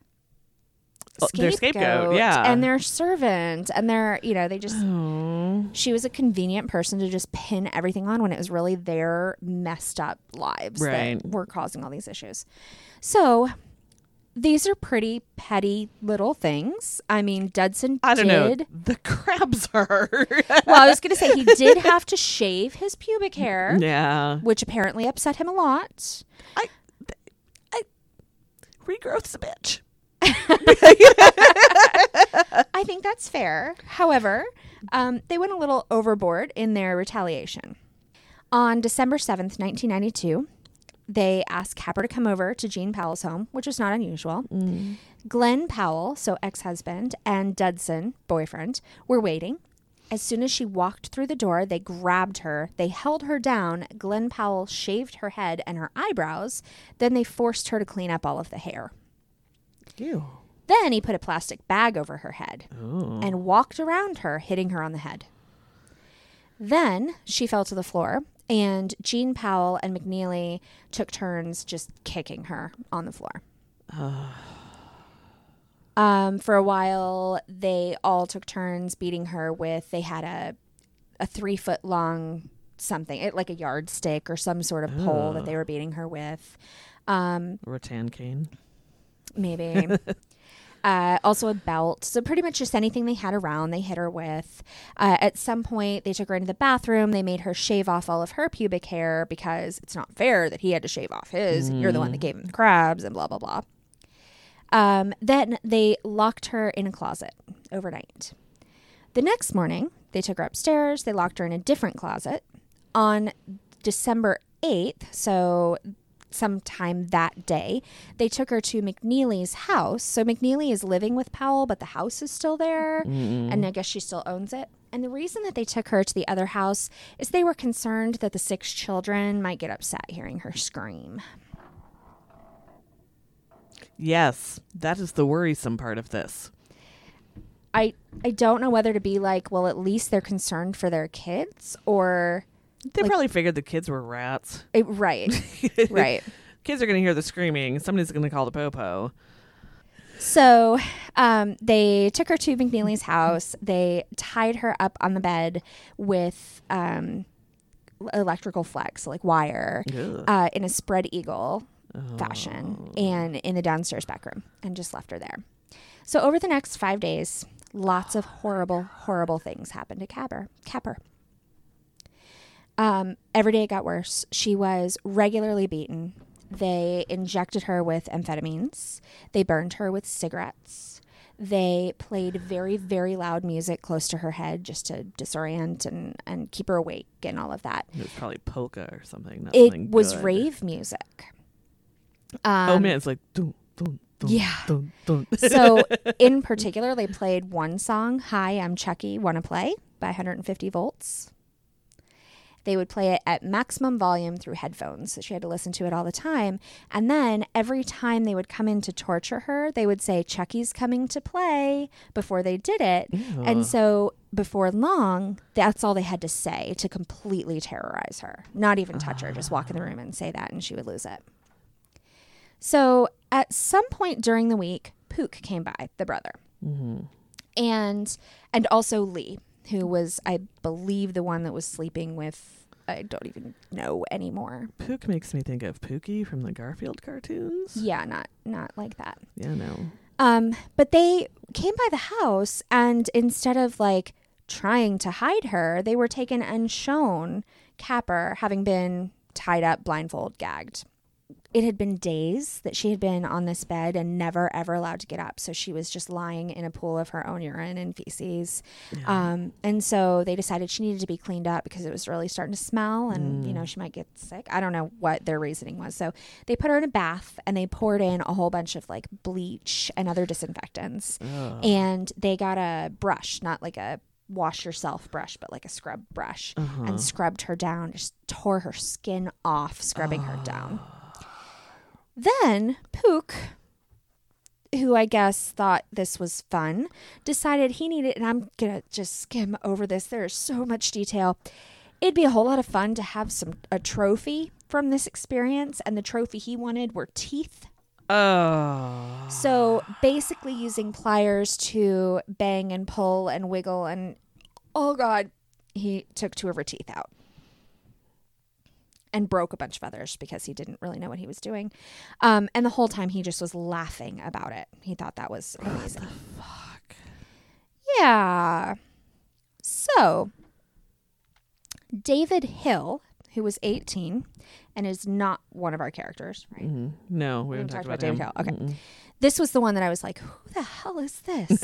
B: Oh, their scapegoat, yeah.
A: And their servant and their you know, they just
B: Oh.
A: she was a convenient person to just pin everything on when it was really their messed up lives
B: Right.
A: that were causing all these issues. So these are pretty petty little things. I mean, Dudson
B: I don't
A: did.
B: know. The crabs are.
A: Well, I was going to say he did have to shave his pubic hair,
B: yeah.
A: which apparently upset him a lot.
B: I, I regrowth's a bitch.
A: I think that's fair. However, um, they went a little overboard in their retaliation. On December 7th, 1992, they asked Capper to come over to Jean Powell's home, which was not unusual. Glenn Powell, so ex husband, and Dudson, boyfriend, were waiting. As soon as she walked through the door, they grabbed her. They held her down. Glenn Powell shaved her head and her eyebrows. Then they forced her to clean up all of the hair.
B: Ew.
A: Then he put a plastic bag over her head
B: Oh.
A: and walked around her, hitting her on the head. Then she fell to the floor, and Jean Powell and McNeilly took turns just kicking her on the floor. um, for a while, they all took turns beating her with. They had a a three foot long something, it, like a yardstick or some sort of pole that they were beating her with. Um,
B: Rattan cane.
A: Maybe. uh, also a belt. So pretty much just anything they had around, they hit her with. Uh, at some point, they took her into the bathroom. They made her shave off all of her pubic hair because it's not fair that he had to shave off his. You're the one that gave him the crabs and blah blah blah. Um, then they locked her in a closet overnight. The next morning, they took her upstairs. They locked her in a different closet. On December 8th, so sometime that day, they took her to McNeilly's house. So McNeely is living with Powell, but the house is still there. And I guess she still owns it. And the reason that they took her to the other house is they were concerned that the six children might get upset hearing her scream.
B: Yes, that is the worrisome part of this.
A: I I don't know whether to be like, well, at least they're concerned for their kids or
B: They
A: Like-
B: probably figured the kids were rats.
A: it, right, right.
B: Kids are going to hear the screaming. Somebody's going to call the popo.
A: So um, they took her to McNeilly's house. They tied her up on the bed with um, electrical flex, like wire, uh, in a spread eagle fashion, and in the downstairs back room, and just left her there. So over the next five days, lots of horrible, horrible things happened to Capper. Capper. Um, every day it got worse. She was regularly beaten. They injected her with amphetamines. They burned her with cigarettes. They played very, very loud music close to her head just to disorient and, and keep her awake and all of that.
B: It was probably polka or something.
A: It was
B: good.
A: rave music. Um,
B: oh man, it's like dun, dun, dun,
A: Yeah.
B: dun, dun.
A: so in particular, they played one song, "Hi, I'm Chucky, Wanna Play" by 150 volts. They would play it at maximum volume through headphones, so she had to listen to it all the time. And then every time they would come in to torture her, they would say, "Chucky's coming to play" before they did it. And so before long, that's all they had to say to completely terrorize her. Not even touch her, just walk in the room and say that, and she would lose it. So at some point during the week, Pook came by, the brother, mm-hmm. and and also Lee, who was, I believe, the one that was sleeping with. I don't even know anymore.
B: Pook makes me think of Pookie from the Garfield cartoons.
A: Yeah, not not like that.
B: Yeah, no.
A: Um, but they came by the house, and instead of like trying to hide her, they were taken and shown Capper having been tied up, blindfold, gagged. It had been days that she had been on this bed and never ever allowed to get up. So she was just lying in a pool of her own urine and feces. Um, and so they decided she needed to be cleaned up because it was really starting to smell and, you know, she might get sick. I don't know what their reasoning was. So they put her in a bath and they poured in a whole bunch of like bleach and other disinfectants.
B: Ugh.
A: And they got a brush, not like a wash yourself brush, but like a scrub brush
B: Uh-huh.
A: and scrubbed her down, just tore her skin off, scrubbing her down. Then Pook, who I guess thought this was fun, decided he needed, and I'm gonna just skim over this. There's so much detail. It'd be a whole lot of fun to have some a trophy from this experience, and the trophy he wanted were teeth.
B: Oh.
A: So basically, using pliers to bang and pull and wiggle, and oh god, he took two of her teeth out and broke a bunch of others because he didn't really know what he was doing. Um, and the whole time he just was laughing about it. He thought that was amazing.
B: Fuck.
A: Yeah. So, David Hill, who was 18 and is not one of our characters, right?
B: Mhm. No, we haven't talked
A: talked
B: about,
A: about David. Hill. Okay.
B: Mm-mm.
A: This was the one that I was like, who the hell is this?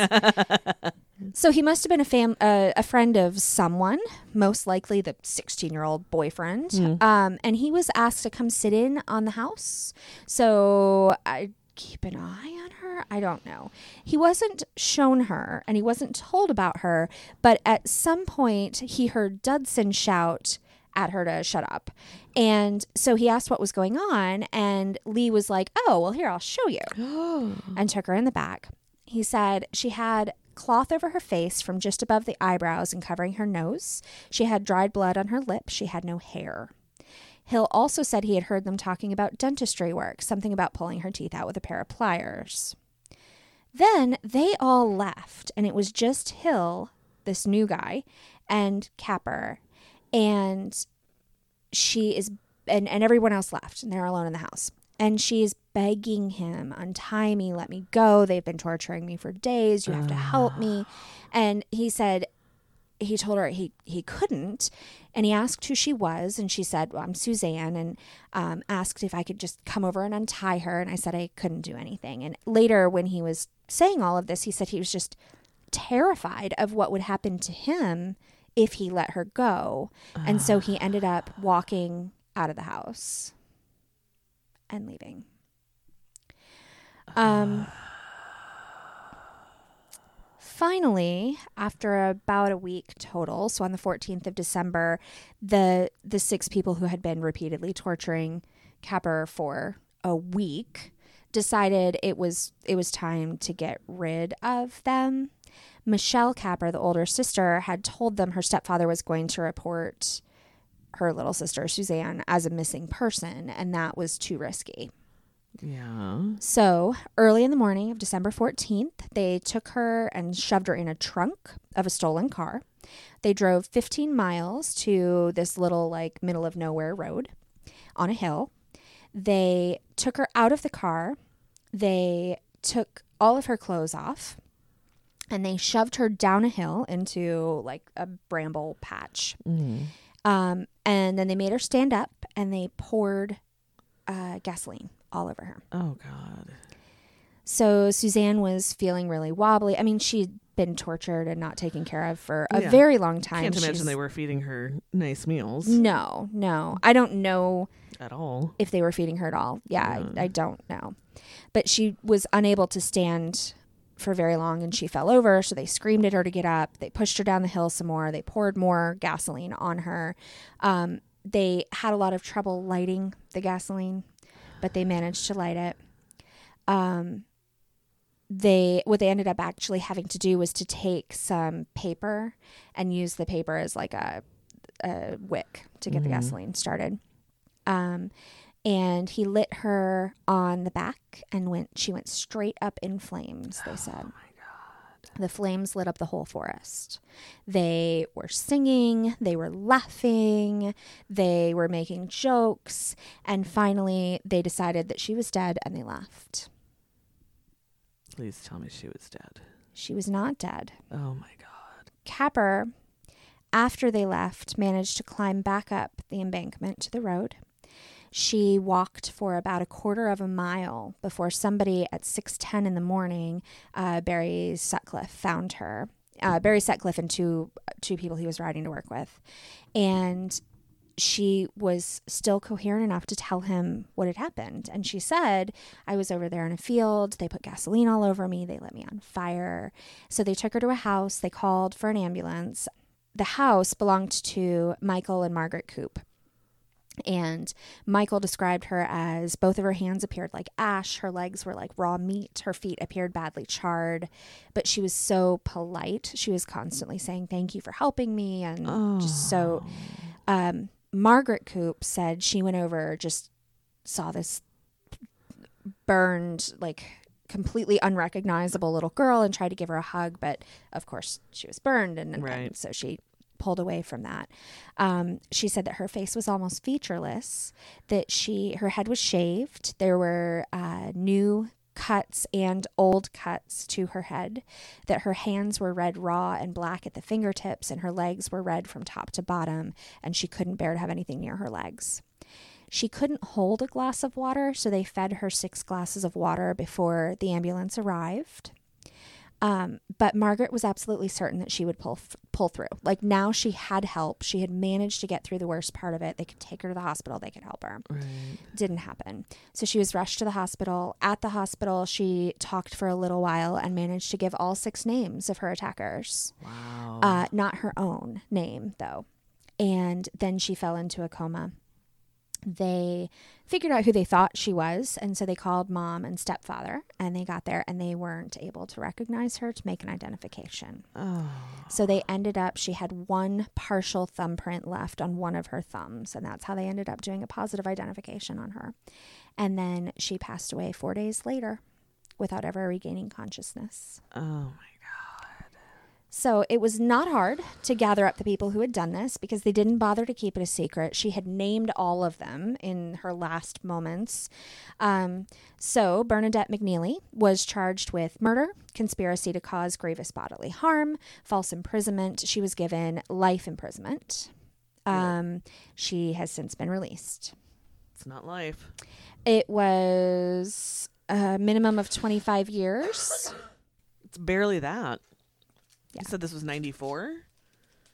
A: so he must have been a fam- uh, a friend of someone, most likely the 16 year old boyfriend. Um, and he was asked to come sit in on the house. So I keep an eye on her. I don't know. He wasn't shown her and he wasn't told about her, but at some point he heard Dudson shout at her to shut up. And so he asked what was going on and Lee was like, "Oh, well here I'll show you." and took her in the back. He said she had cloth over her face from just above the eyebrows and covering her nose. She had dried blood on her lip. She had no hair. Hill also said he had heard them talking about dentistry work, something about pulling her teeth out with a pair of pliers. Then they all left, and it was just Hill, this new guy, and Capper, and she is, and, and everyone else left, and they're alone in the house. And she's begging him, untie me, let me go. They've been torturing me for days. You have to help me. And he said, he told her he, he couldn't. And he asked who she was. And she said, well, I'm Suzanne. And um, asked if I could just come over and untie her. And I said I couldn't do anything. And later, when he was saying all of this, he said he was just terrified of what would happen to him if he let her go. And so he ended up walking out of the house and leaving. Um, finally, after about a week total, so on the 14th of December, the the six people who had been repeatedly torturing Capper for a week decided it was it was time to get rid of them. Michelle Capper, the older sister, had told them her stepfather was going to report her little sister Suzanne as a missing person, and that was too risky.
B: Yeah.
A: So, early in the morning of December 14th, they took her and shoved her in a trunk of a stolen car. They drove 15 miles to this little, like, middle of nowhere road on a hill. They took her out of the car. They took all of her clothes off and they shoved her down a hill into, like, a bramble patch.
B: Mm.
A: Um, and then they made her stand up and they poured uh, gasoline all over her.
B: Oh God.
A: So Suzanne was feeling really wobbly. I mean, she'd been tortured and not taken care of for a
B: Yeah.
A: very long time.
B: Can't imagine
A: She's-
B: they were feeding her nice meals
A: No, no. I don't know
B: at all.
A: if they were feeding her at all. Yeah,
B: Yeah.
A: I, I don't know. But she was unable to stand for very long and she fell over. So they screamed at her to get up. They pushed her down the hill some more. They poured more gasoline on her. Um, they had a lot of trouble lighting the gasoline, but they managed to light it. Um, they what they ended up actually having to do was to take some paper and use the paper as like a, a wick to get the
B: Mhm.
A: gasoline started. Um, and he lit her on the back and went she went straight up in flames they oh said oh my god. the flames lit up the whole forest they were singing they were laughing they were making jokes and finally they decided that she was dead and they left
B: Please tell me she was dead.
A: she was not dead
B: Oh my God.
A: Capper, after they left, managed to climb back up the embankment to the road. She walked for about a quarter of a mile before somebody at 6:10 in the morning, uh, Barry Sutcliffe, found her. Uh, Barry Sutcliffe and two two people he was riding to work with, and she was still coherent enough to tell him what had happened. And she said, I was over there in a field. They put gasoline all over me. They lit me on fire. So they took her to a house. They called for an ambulance. The house belonged to Michael and Margaret Coop. And Michael described her as both of her hands appeared like ash, her legs were like raw meat, her feet appeared badly charred, but she was so polite. She was constantly saying, Thank you for helping me, and
B: Oh.
A: just so um, Margaret Coop said she went over, just saw this burned, like completely unrecognizable little girl and tried to give her a hug, but of course she was burned, and, and so she pulled away from that. Um, she said that her face was almost featureless, that she her head was shaved. There were uh, new cuts and old cuts to her head, that her hands were red raw and black at the fingertips, and her legs were red from top to bottom, and she couldn't bear to have anything near her legs. She couldn't hold a glass of water, so they fed her six glasses of water before the ambulance arrived. Um, but Margaret was absolutely certain that she would pull f- pull through. Like now, she had help. She had managed to get through the worst part of it. They could take her to the hospital. They could help her
B: Right.
A: didn't happen. So she was rushed to the hospital. At the hospital, she talked for a little while and managed to give all six names of her attackers.
B: Wow.
A: Uh, not her own name, though. And then she fell into a coma. They figured out who they thought she was, and so they called mom and stepfather, and they got there and they weren't able to recognize her to make an identification.
B: oh.
A: So they ended up, she had one partial thumbprint left on one of her thumbs, and that's how they ended up doing a positive identification on her. And then she passed away four days later without ever regaining consciousness.
B: Oh my
A: So it was not hard to gather up the people who had done this because they didn't bother to keep it a secret. She had named all of them in her last moments. Um, so Bernadette McNeilly was charged with murder, conspiracy to cause grievous bodily harm, false imprisonment. She was given life imprisonment. Um, she has since been released.
B: It's not life.
A: It was a minimum of 25 years.
B: It's barely that.
A: Yeah.
B: You said this was 94?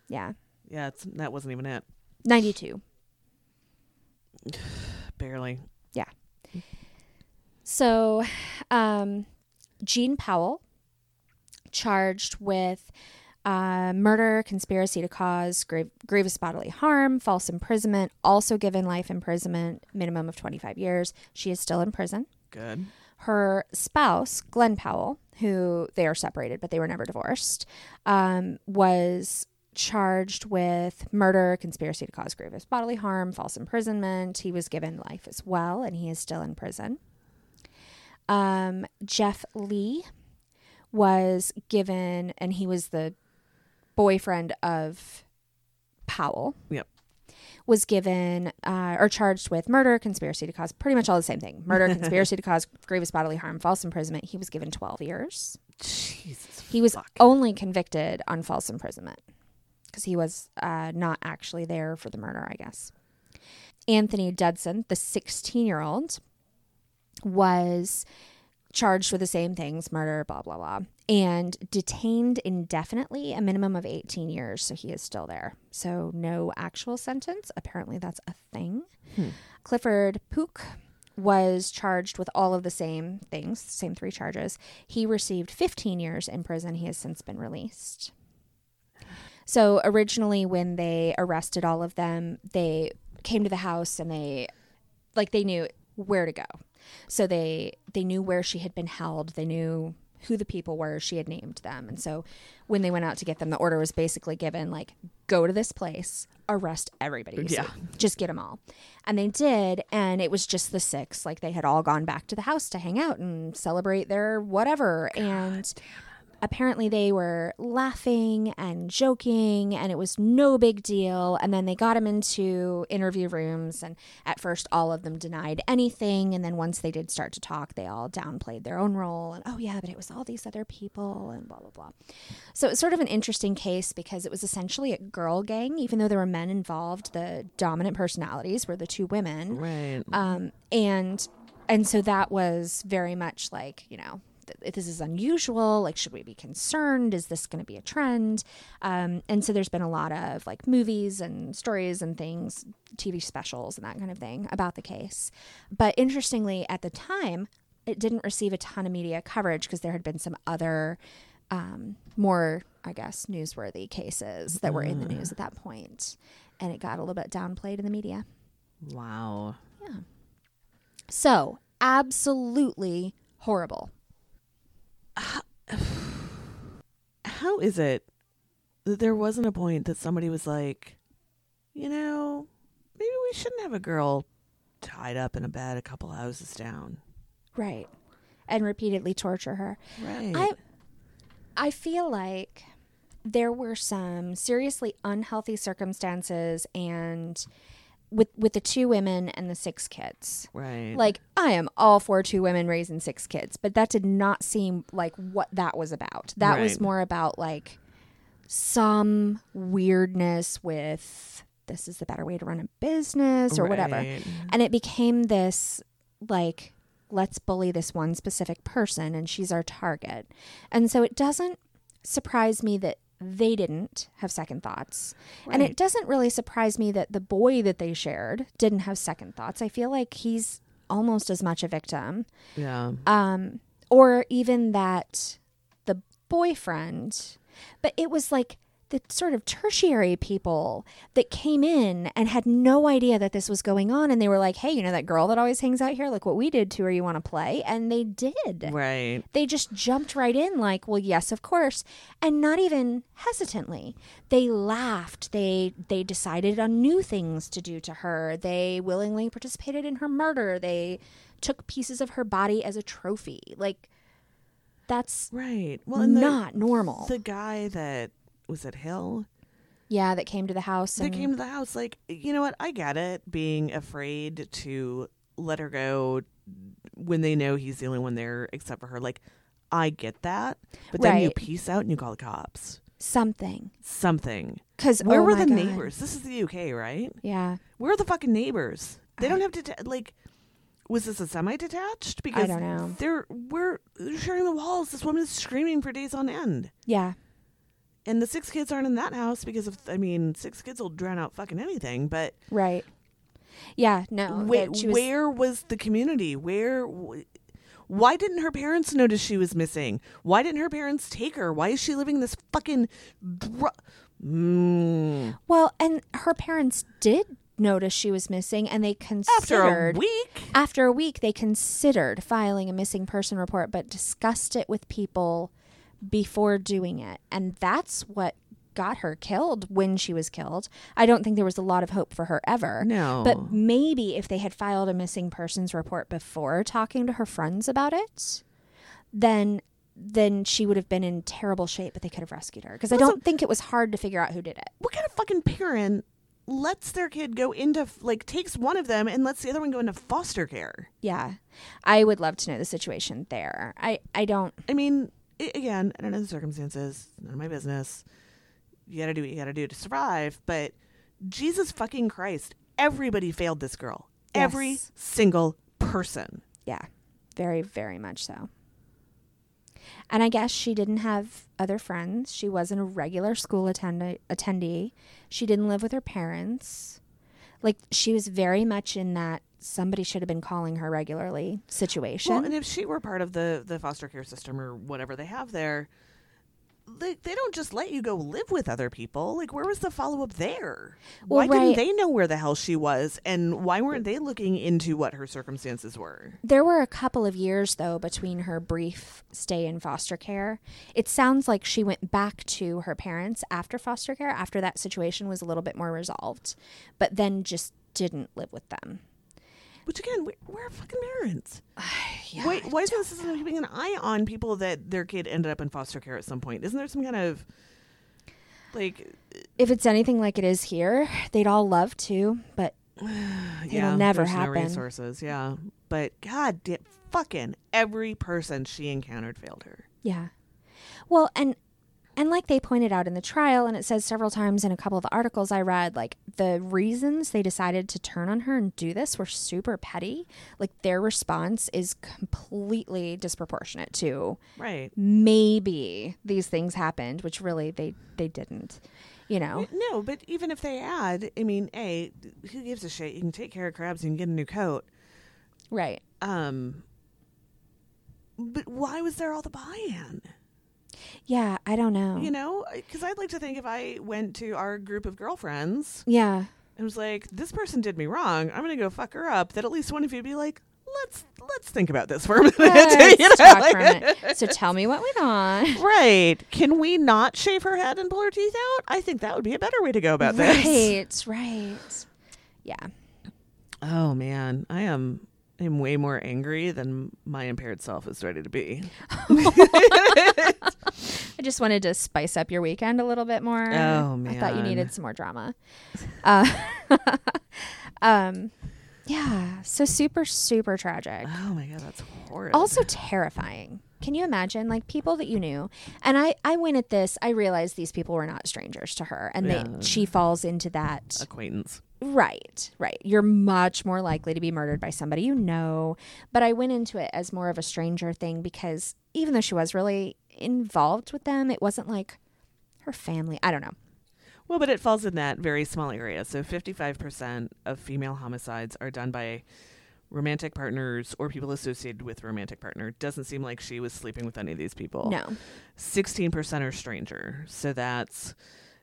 A: Yeah.
B: Yeah, it's that wasn't even it.
A: 92.
B: Barely. Yeah.
A: So, um, Jean Powell, charged with uh, murder, conspiracy to cause grave, grievous bodily harm, false imprisonment, also given life imprisonment, minimum of 25 years. She is still in prison.
B: Good.
A: Her spouse, Glenn Powell, who they are separated but they were never divorced, um, was charged with murder, conspiracy to cause grievous bodily harm, false imprisonment. He was given life as well, and he is still in prison. Um, Jeff Lee was given, and he was the boyfriend of Powell.
B: Yep.
A: Was given uh, or charged with murder, conspiracy to cause pretty much all the same thing murder, conspiracy to cause grievous bodily harm, false imprisonment. He was given 12 years.
B: Jesus.
A: He was
B: fuck.
A: only convicted on false imprisonment because he was uh, not actually there for the murder, I guess. Anthony Dudson, the 16 year old, was charged with the same things murder, blah, blah, blah, and detained indefinitely, a minimum of 18 years. So he is still there. So no actual sentence. Apparently, that's a thing.
B: Hmm.
A: Clifford Pook was charged with all of the same things, same three charges. He received 15 years in prison. He has since been released. So originally, when they arrested all of them, they came to the house and they, like, they knew where to go. So they they knew where she had been held. They knew who the people were. She had named them. And so when they went out to get them, the order was basically given like, go to this place, arrest everybody. see.
B: Yeah.
A: Just get them all. And they did. And it was just the six. Like they had all gone back to the house to hang out and celebrate their whatever. and apparently they were laughing and joking and it was no big deal. And then they got him into interview rooms and at first all of them denied anything. And then once they did start to talk they all downplayed their own role and oh yeah but it was all these other people and blah blah blah. So it's sort of an interesting case because it was essentially a girl gang even though there were men involved. The dominant personalities were the two women.
B: Right.
A: um, and and so that was very much like you know this is unusual like should we be concerned is this going to be a trend um, and so there's been a lot of like movies and stories and things tv specials and that kind of thing about the case but interestingly at the time it didn't receive a ton of media coverage because there had been some other um, more i guess newsworthy cases that were in the news at that point and it got a little bit downplayed in the media
B: wow. Yeah.
A: So, absolutely horrible.
B: How is it that there wasn't a point that somebody was like, you know, maybe we shouldn't have a girl tied up in a bed a couple houses down.
A: Right. And repeatedly torture her.
B: Right.
A: I I feel like there were some seriously unhealthy circumstances and with with the two women and the six kids.
B: right.
A: Like I am all for two women raising six kids, but that did not seem like what that was about. That was more about like some weirdness with this is the better way to run a business or whatever. And it became this like let's bully this one specific person and she's our target. And so it doesn't surprise me that they didn't have second thoughts. And it doesn't really surprise me that the boy that they shared didn't have second thoughts. I feel like he's almost as much a victim.
B: Yeah.
A: Um or even that the boyfriend but it was like the sort of tertiary people that came in and had no idea that this was going on. And they were like hey you know that girl that always hangs out here? Like what we did to her you want to play? And they did.
B: Right.
A: they just jumped right in like well yes of course. And not even hesitantly. They laughed. They they decided on new things to do to her. They willingly participated in her murder. They took pieces of her body as a trophy. Like That's
B: Right. Well, and the,
A: not normal.
B: the guy that was it Hill
A: yeah, that came to the house
B: that came to the house, like, you know what? I get it being afraid to let her go when they know he's the only one there except for her. Like, I get that. But then you
A: Right.
B: peace out and you call the cops.
A: something.
B: Something.
A: Because
B: Where
A: oh
B: were the
A: God.
B: neighbors? This is the UK, right?
A: Yeah,
B: Where are the fucking neighbors? They
A: I-
B: don't have to, like, was this a semi detached? Because
A: don't know.
B: They're, we're sharing the walls. This woman is screaming for days on end.
A: yeah,
B: And the six kids aren't in that house because of, I mean, six kids will drown out fucking anything. But
A: right. Yeah, no. she was-
B: where was the community? Where, why didn't her parents notice she was missing? Why didn't her parents take her? Why is she living this fucking. Dr- mm.
A: Well, and her parents did notice she was missing, and they considered After
B: a week?
A: after a week they considered filing a missing person report, but discussed it with people before doing it, and that's what got her killed when she was killed. I don't think there was a lot of hope for her ever.
B: No.
A: But maybe if they had filed a missing persons report before talking to her friends about it, then then she would have been in terrible shape, but they could have rescued her. Because I don't think it was hard to figure out who did it.
B: what kind of fucking parent lets their kid go into like takes one of them and lets the other one go into foster care?
A: Yeah. I would love to know the situation there. I, I don't
B: I mean, i again, I don't know the circumstances. None of my business. You gotta do what you gotta do to survive. But Jesus fucking Christ, everybody failed this girl. Every single person.
A: yeah. Very, very much so. And I guess she didn't have other friends. She wasn't a regular school attend- attendee. She didn't live with her parents. Like she was very much in that somebody should have been calling her regularly situation.
B: Well, and if she were part of the the foster care system or whatever they have there, they they don't just let you go live with other people. Like, where was the follow up there?
A: Well,
B: why didn't they know where the hell she was, and why weren't they looking into what her circumstances were?
A: There were a couple of years, though, between her brief stay in foster care. It sounds like she went back to her parents after foster care, after that situation was a little bit more resolved, but then just didn't live with them.
B: Which again, where are fucking parents?
A: Yeah,
B: Wait, why isn't the system keeping an eye on people that their kid ended up in foster care at some point? Isn't there some kind of like
A: if it's anything like it is here, they'd all love to, but
B: yeah,
A: it'll
B: never
A: happen.
B: No resources, yeah. But God, damn, fucking every person she encountered failed her.
A: yeah. Well, and and like they pointed out in the trial and it says several times in a couple of the articles I read, like the reasons they decided to turn on her and do this were super petty. Like their response is completely disproportionate to
B: Right.
A: maybe these things happened, which really they they didn't. You know.
B: No, but even if they had, I mean, a who gives a shit? You can take care of crabs. Can get a new coat.
A: Right.
B: Um, but why was there all the buy-in?
A: Yeah, I don't know.
B: You know, because I'd like to think if I went to our group of girlfriends
A: yeah.
B: and was like, "This person did me wrong. I'm gonna go fuck her up," that at least one of you'd be like, "Let's let's think about this for a minute."
A: Let's
B: You know, like-
A: minute. So tell me what went on.
B: Right? Can we not shave her head and pull her teeth out? I think that would be a better way to go about this.
A: Right, right. Yeah.
B: Oh man, I am. I'm way more angry than my impaired self is ready to be.
A: I just wanted to spice up your weekend a little bit more.
B: Oh, man,
A: I thought you needed some more drama. Uh, um, yeah. So super, super tragic.
B: Oh my god, that's horrible.
A: Also terrifying. Can you imagine, like people that you knew? And I, I went at this. I realized these people were not strangers to her, and
B: Yeah.
A: they, she falls into that.
B: acquaintance.
A: Right, right. You're much more likely to be murdered by somebody you know. But I went into it as more of a stranger thing because even though she was really involved with them, it wasn't like her family. I don't know.
B: Well, but it falls in that very small area. So 55% of female homicides are done by romantic partners or people associated with romantic partner. Doesn't seem like she was sleeping with any of these people.
A: No.
B: 16% are stranger. So that's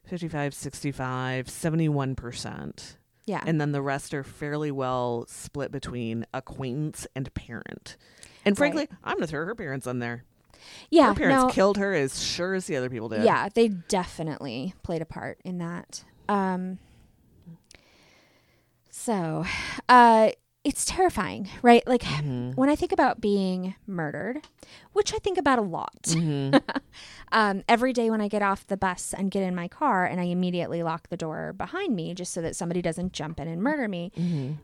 B: 55, 65, 71%.
A: Yeah.
B: And then the rest are fairly well split between acquaintance and parent. And frankly,
A: Right.
B: I'm going to throw her parents on there.
A: Yeah.
B: her parents
A: no,
B: killed her as sure as the other people did.
A: yeah, they definitely played a part in that. Um, so, uh, it's terrifying, right? Like
B: Mm-hmm.
A: when I think about being murdered, which I think about a lot.
B: Mm-hmm.
A: um, every day when I get off the bus and get in my car and I immediately lock the door behind me just so that somebody doesn't jump in and murder me.
B: Mm-hmm.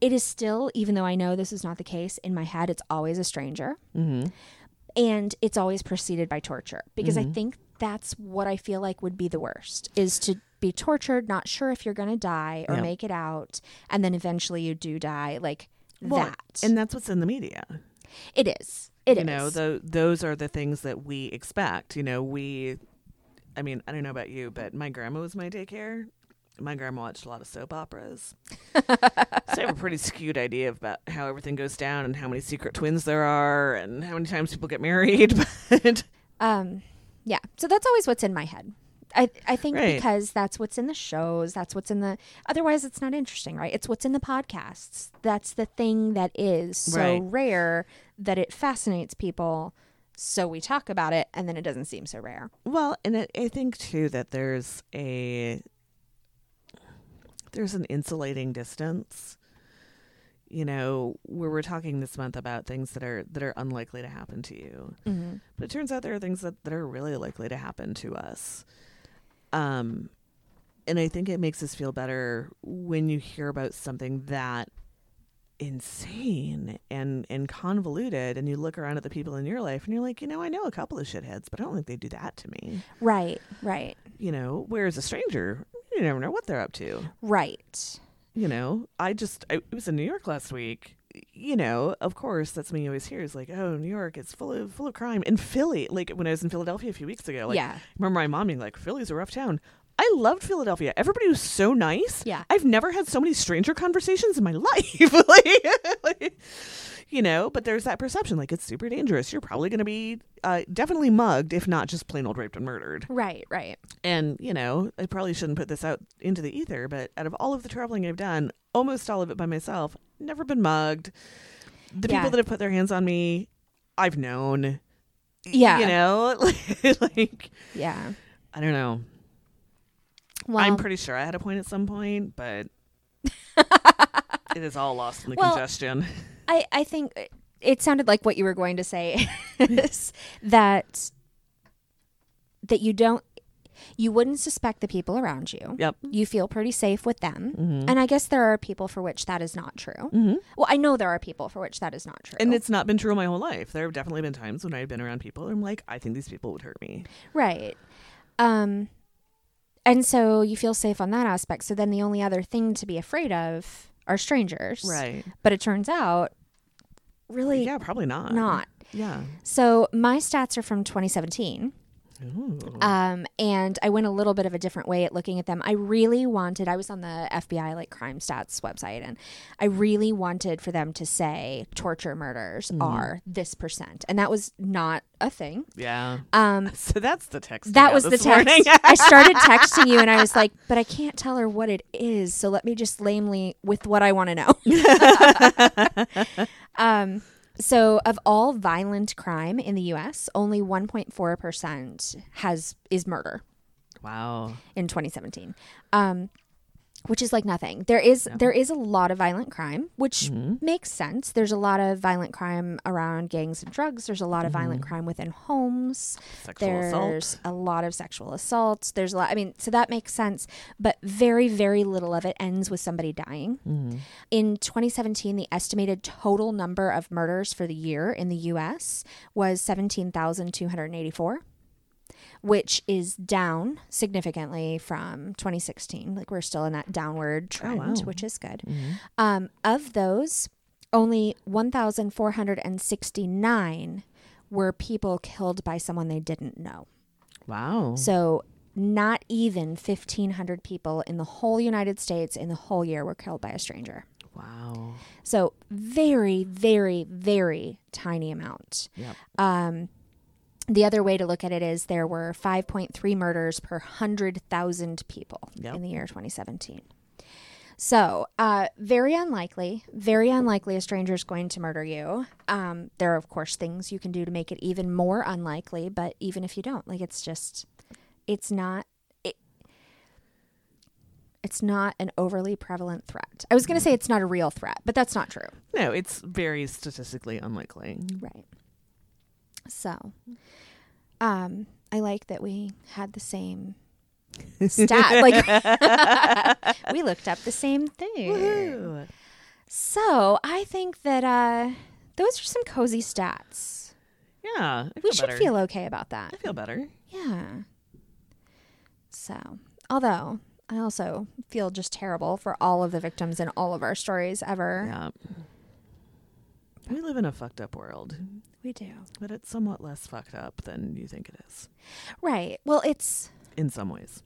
A: It is still, even though I know this is not the case, in my head, it's always a stranger.
B: Mm-hmm.
A: And it's always preceded by torture because I think that's what I feel like would be the worst is to be tortured, not sure if you're going to die or
B: Yep.
A: make it out. And then eventually you do die. Like
B: Well,
A: that.
B: and that's what's in the media.
A: it is. It
B: you
A: is.
B: know, tho- those are the things that we expect. You know, we, I mean, I don't know about you, but my grandma was my daycare. My grandma watched a lot of soap operas. so I have a pretty skewed idea about how everything goes down and how many secret twins there are and how many times people get married. But
A: Um, yeah. So that's always what's in my head. I I think
B: Right.
A: because that's what's in the shows. That's what's in the. Otherwise, it's not interesting, right? It's what's in the podcasts. That's the thing that is so
B: Right.
A: rare that it fascinates people. So we talk about it, and then it doesn't seem so rare.
B: Well, and it, I think too that there's a there's an insulating distance. You know, where we're talking this month about things that are that are unlikely to happen to you,
A: Mm-hmm.
B: but it turns out there are things that, that are really likely to happen to us. Um, and I think it makes us feel better when you hear about something that insane and and convoluted and you look around at the people in your life and you're like you know i know a couple of shitheads but i don't think they do that to me
A: Right. Right.
B: you know whereas a stranger you never know what they're up to.
A: Right.
B: you know i just I, it was in new york last week. You know of course that's something you always hear is like oh new york it's full of full of crime. In philly like when i was in philadelphia a few weeks ago like
A: yeah.
B: Remember my mom being like philly's a rough town. I loved philadelphia. Everybody was so nice.
A: Yeah.
B: i've never had so many stranger conversations in my life. Like, like, you know but there's that perception like it's super dangerous you're probably going to be uh, definitely mugged if not just plain old raped and murdered
A: Right. Right.
B: and, you know, I probably shouldn't put this out into the ether, but out of all of the traveling I've done, almost all of it by myself, never been mugged. The
A: Yeah.
B: people that have put their hands on me, I've known.
A: Yeah.
B: You know, like,
A: Yeah.
B: I don't know.
A: Well,
B: I'm pretty sure I had a point at some point, but it is all lost in the
A: Well,
B: congestion.
A: I, I think it- sounded like what you were going to say is that that you don't you wouldn't suspect the people around you.
B: Yep.
A: You feel pretty safe with them.
B: Mm-hmm.
A: And I guess there are people for which that is not true.
B: Mm-hmm.
A: Well, I know there are people for which that is not true.
B: And it's not been true my whole life. There have definitely been times when I've been around people and I'm like, I think these people would hurt me.
A: right. Um and so you feel safe on that aspect. So then the only other thing to be afraid of are strangers.
B: Right.
A: But it turns out really
B: Yeah, probably not.
A: not.
B: Yeah.
A: So my stats are from 2017. Um, and I went a little bit of a different way at looking at them. I really wanted, I was on the FBI like crime stats website, and I really wanted for them to say torture murders
B: Mm-hmm.
A: are this percent. And that was not a thing.
B: yeah.
A: Um,
B: So that's the text.
A: that was the text. I started texting you, and I was like, but I can't tell her what it is. So let me just lamely with what I want to know. um, so of all violent crime in the U.S., only 1.4 percent has is murder
B: wow.
A: in 2017. Um, which is like nothing. There is there is a lot of violent crime, which
B: Mm-hmm.
A: makes sense. There's a lot of violent crime around gangs and drugs. There's a lot of violent crime within homes.
B: Mm-hmm. Sexual
A: There's
B: assault.
A: a lot of sexual assaults. There's a lot. I mean, so that makes sense. But very, very little of it ends with somebody dying.
B: Mm-hmm.
A: In 2017, the estimated total number of murders for the year in the U.S. was 17,284 which is down significantly from 2016. Like we're still in that downward trend,
B: wow.
A: which is good.
B: Mm-hmm.
A: Um, of those, only 1,469 were people killed by someone they didn't know.
B: Wow.
A: So not even 1,500 people in the whole United States in the whole year were killed by a stranger.
B: wow.
A: So very, very, very tiny amount.
B: Yep.
A: Um, the other way to look at it is there were 5.3 murders per 100,000 people
B: Yep.
A: in the year 2017. So, uh, very unlikely, very unlikely a stranger is going to murder you. Um, there are, of course, things you can do to make it even more unlikely, but even if you don't, like it's just, it's not. It, It's not an overly prevalent threat. I was going to say it's not a real threat, but that's not true.
B: No, it's very statistically unlikely.
A: Right. So, um, I like that we had the same stat. like we looked up the same thing.
B: Woohoo.
A: So I think that uh, those are some cozy stats.
B: Yeah,
A: We should
B: better.
A: feel okay about that.
B: I feel better.
A: Yeah. So, although I also feel just terrible for all of the victims in all of our stories ever.
B: Yeah. We live in a fucked up world,
A: We do.
B: but it's somewhat less fucked up than you think it is
A: Right. Well, it's
B: in some ways.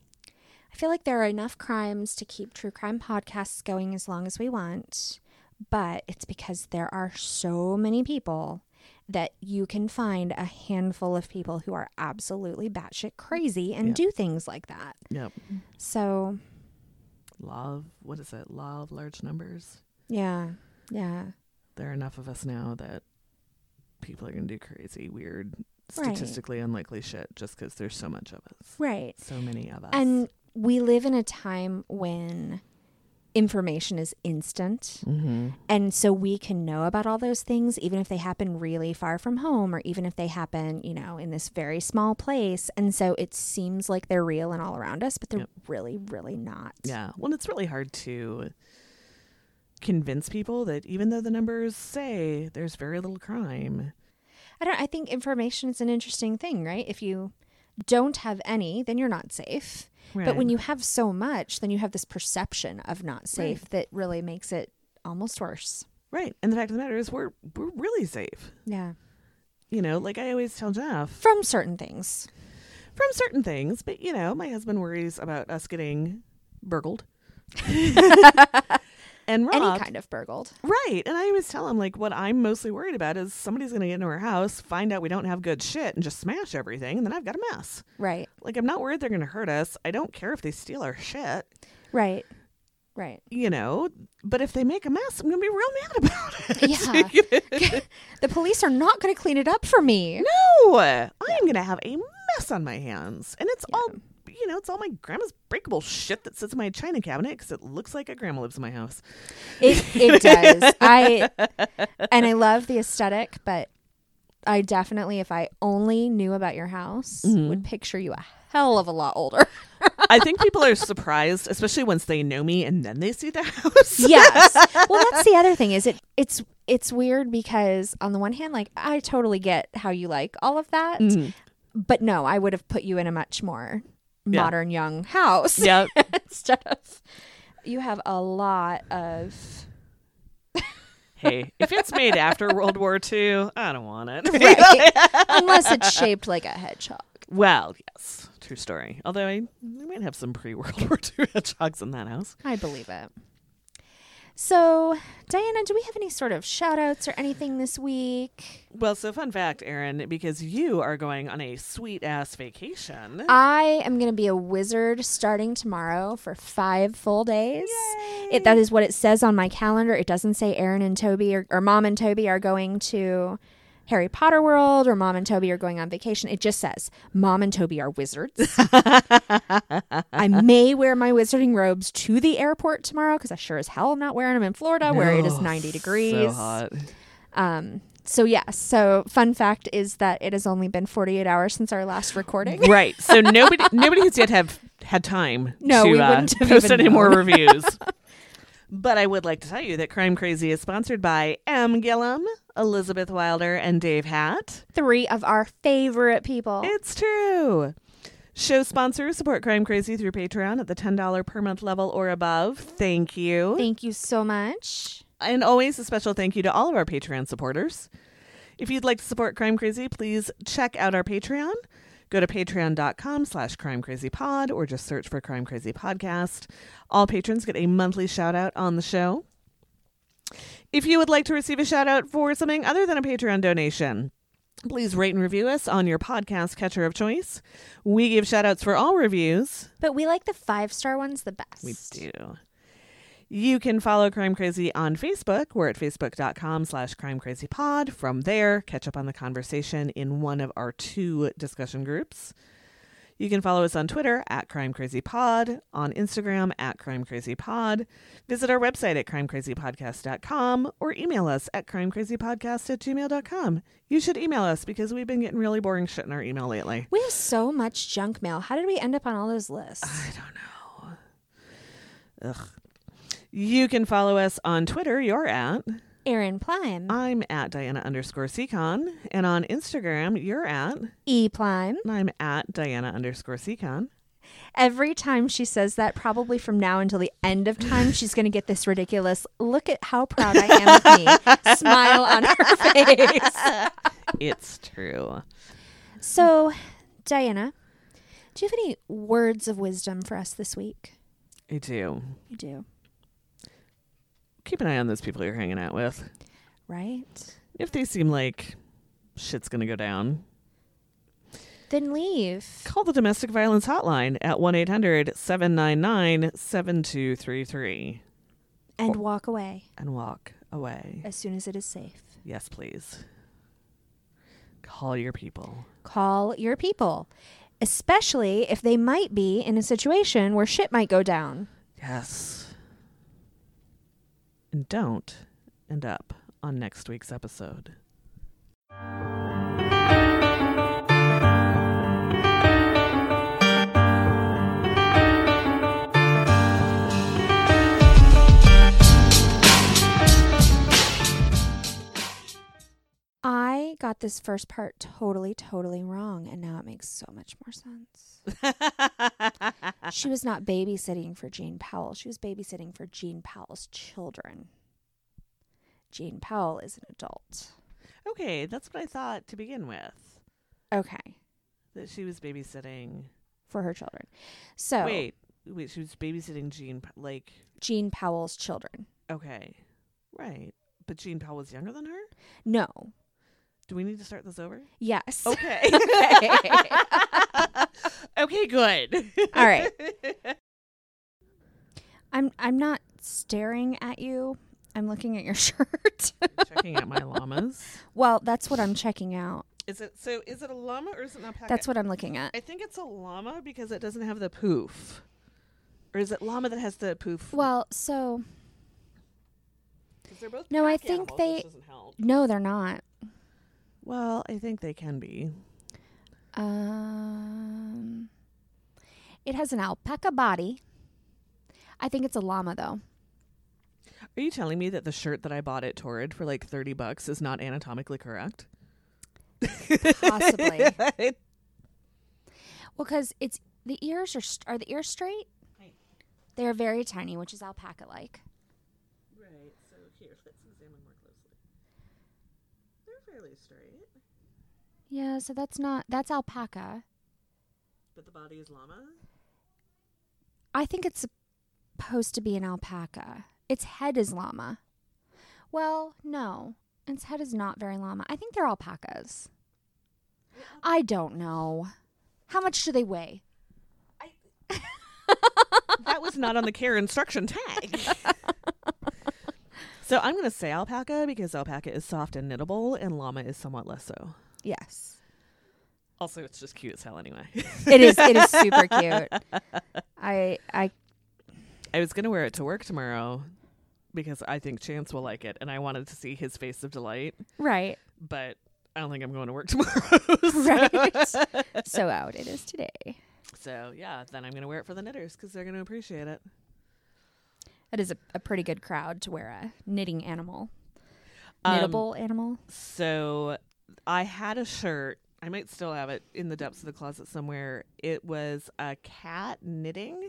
A: I feel like there are enough crimes to keep true crime podcasts going as long as we want, but it's because there are so many people that you can find a handful of people who are absolutely batshit crazy and
B: Yeah.
A: do things like that.
B: Yep.
A: So,
B: Law of, what is it? Law of large numbers.
A: yeah, yeah,
B: There are enough of us now that people are going to do crazy, weird,
A: Right.
B: statistically unlikely shit just because there's so much of us.
A: right.
B: So many of us.
A: And we live in a time when information is instant.
B: mm-hmm.
A: And so we can know about all those things, even if they happen really far from home, or even if they happen, you know, in this very small place. And so it seems like they're real and all around us, but they're
B: Yep.
A: really, really not.
B: Yeah. Well, it's really hard to convince people that even though the numbers say there's very little crime,
A: I don't, I think information is an interesting thing, right? If you don't have any, then you're not safe. But when you have so much, then you have this perception of not safe that really makes it almost worse.
B: right, and the fact of the matter is, we're we're really safe.
A: Yeah.
B: You know, like I always tell Jeff,
A: From certain things.
B: from certain things, but you know, my husband worries about us getting burgled and robbed.
A: Any kind of burgled.
B: Right. And I always tell him, like, what I'm mostly worried about is somebody's going to get into our house, find out we don't have good shit, and just smash everything, and then I've got a mess.
A: Right.
B: Like, I'm not worried they're going to hurt us. I don't care if they steal our shit,
A: Right. Right.
B: you know, but if they make a mess, I'm going to be real mad about it.
A: Yeah. the police are not going to clean it up for me.
B: no, I am going to have a mess on my hands. And it's all, you know, it's all my grandma's breakable shit that sits in my china cabinet because it looks like a grandma lives in my house.
A: It it does. I and I love the aesthetic, but I definitely, if I only knew about your house, would picture you a hell of a lot older.
B: I think people are surprised, especially once they know me and then they see the house.
A: yes. Well, that's the other thing. Is it? It's it's weird because on the one hand, like I totally get how you like all of that,
B: Mhm.
A: but no, I would have put you in a much more
B: Yeah.
A: modern young house
B: Yeah.
A: instead of. You have a lot of
B: hey, if it's made after World War II, I don't want it.
A: right, unless it's shaped like a hedgehog.
B: well, yes, true story. Although I, I might have some pre World War II hedgehogs in that house.
A: I believe it. So, Diana, do we have any sort of shout outs or anything this week?
B: Well, so fun fact, Erin, because you are going on a sweet ass vacation.
A: I am going to be a wizard starting tomorrow for five full days. It, that is what it says on my calendar. It doesn't say Erin and Toby or, or Mom and Toby are going to Harry Potter World or Mom and Toby are going on vacation. It just says Mom and Toby are wizards. I may wear my wizarding robes to the airport tomorrow because I sure as hell am not wearing them in Florida where it is 90 degrees.
B: So hot.
A: Um, so yeah, so fun fact is that it has only been 48 hours since our last recording.
B: Right. So nobody nobody has yet have had time
A: No,
B: to
A: we
B: uh,
A: wouldn't have
B: post any more reviews. but I would like to tell you that Crime Crazy is sponsored by M. Gillum, Elizabeth Wilder, and Dave Hatt.
A: Three of our favorite people.
B: It's true. Show sponsors support Crime Crazy through Patreon at the $10 per month level or above. Thank you.
A: Thank you so much.
B: And always a special thank you to all of our Patreon supporters. If you'd like to support Crime Crazy, please check out our Patreon. Go to patreon.com slash crimecrazypod or just search for Crime Crazy Podcast. All patrons get a monthly shout out on the show. If you would like to receive a shout out for something other than a Patreon donation, please rate and review us on your podcast catcher of choice. We give shout outs for all reviews.
A: But we like the five star ones the best.
B: We do. You can follow Crime Crazy on Facebook. We're at facebook.com slash crimecrazypod. From there, catch up on the conversation in one of our two discussion groups. You can follow us on Twitter at Crime Crazy Pod, on Instagram at Crime Crazy Pod. Visit our website at crimecrazypodcast.com or email us at crimecrazypodcast at gmail.com. You should email us because we've been getting really boring shit in our email lately.
A: We have so much junk mail. How did we end up on all those lists?
B: I don't know. Ugh. You can follow us on Twitter. You're at.
A: Erin Plime,
B: I'm at Diana underscore Seacon. And on Instagram, you're at.
A: E Plime.
B: And I'm at Diana underscore Seacon.
A: Every time she says that, probably from now until the end of time, she's going to get this ridiculous look at how proud I am of me smile on her face.
B: It's true.
A: So, Diana, do you have any words of wisdom for us this week?
B: I do.
A: You do,
B: Keep an eye on those people you're hanging out with.
A: right?
B: If they seem like shit's going to go down,
A: Then leave.
B: call the domestic violence hotline at 1 800 799 7233
A: And walk away
B: and walk away.
A: as soon as it is safe.
B: Yes, please. Call your people.
A: Call your people, especially if they might be in a situation where shit might go down.
B: Yes. And don't end up on next week's episode.
A: I got this first part totally, totally wrong, and now it makes so much more sense. she was not babysitting for Jean Powell. She was babysitting for Jean Powell's children. Jean Powell is an adult.
B: okay, that's what I thought to begin with.
A: Okay,
B: That she was babysitting.
A: for her children. So,
B: Wait, wait, she was babysitting Jean. Like,
A: Jean Powell's children.
B: okay, right. But Jean Powell was younger than her?
A: No.
B: Do we need to start this over?
A: Yes.
B: Okay.
A: Okay.
B: okay, good.
A: All right. I'm I'm not staring at you. I'm looking at your shirt.
B: Checking out my llamas.
A: well, that's what I'm checking out.
B: Is it so? Is it a llama or is it an alpaca?
A: That's what I'm looking at.
B: I think it's a llama because it doesn't have the poof. Or is it llama that has the poof?
A: Well, so
B: they're both
A: No, I think
B: animals,
A: they-
B: doesn't help.
A: no, they're not.
B: Well, I think they can be.
A: Um, it has an alpaca body. I think it's a llama though.
B: Are you telling me that the shirt that I bought at Torrid for like thirty bucks is not anatomically correct?
A: Possibly. Well, because it's the ears are st- are the ears straight?
B: Right.
A: They are very tiny, which is alpaca like.
B: Right. So here, let's examine more closely. They're fairly straight,
A: Yeah, so that's not that's alpaca.
B: but the body is llama.
A: I think it's supposed to be an alpaca. Its head is llama. Well, no. Its head is not very llama. I think they're alpacas. I don't know. How much do they weigh?
B: that was not on the care instruction tag. so I'm going to say alpaca because alpaca is soft and knittable, and llama is somewhat less so.
A: Yes.
B: Also, it's just cute as hell anyway.
A: It is it is super cute. I I
B: I was going to wear it to work tomorrow because I think Chance will like it, and I wanted to see his face of delight,
A: right.
B: but I don't think I'm going to work tomorrow. so-
A: Right. so out it is today.
B: So, yeah, then I'm going to wear it for the knitters because they're going to appreciate it.
A: That is a, a pretty good crowd to wear a knitting animal.
B: Um,
A: Knittable animal.
B: So I had a shirt. I might still have it in the depths of the closet somewhere. It was a cat knitting.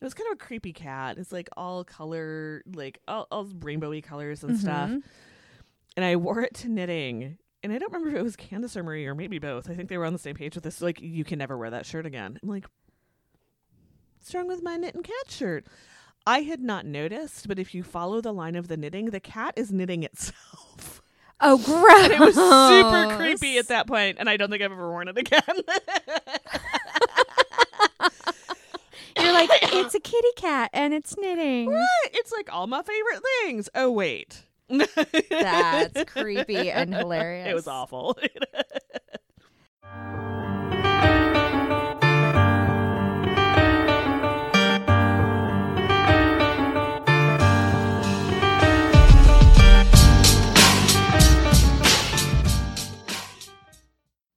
B: It was kind of a creepy cat. It's like all color, like all, all rainbowy colors and stuff.
A: Mhm.
B: And I wore it to knitting. And I don't remember if it was Candace or Marie or maybe both. I think they were on the same page with this. Like, you can never wear that shirt again. I'm like, what's wrong with my knit and cat shirt? I had not noticed, but if you follow the line of the knitting, the cat is knitting itself.
A: Oh, gross!
B: And it was super creepy at that point, and I don't think I've ever worn it again.
A: You're like, it's a kitty cat and it's knitting.
B: What? It's like all my favorite things. Oh wait.
A: That's creepy and hilarious.
B: It was awful.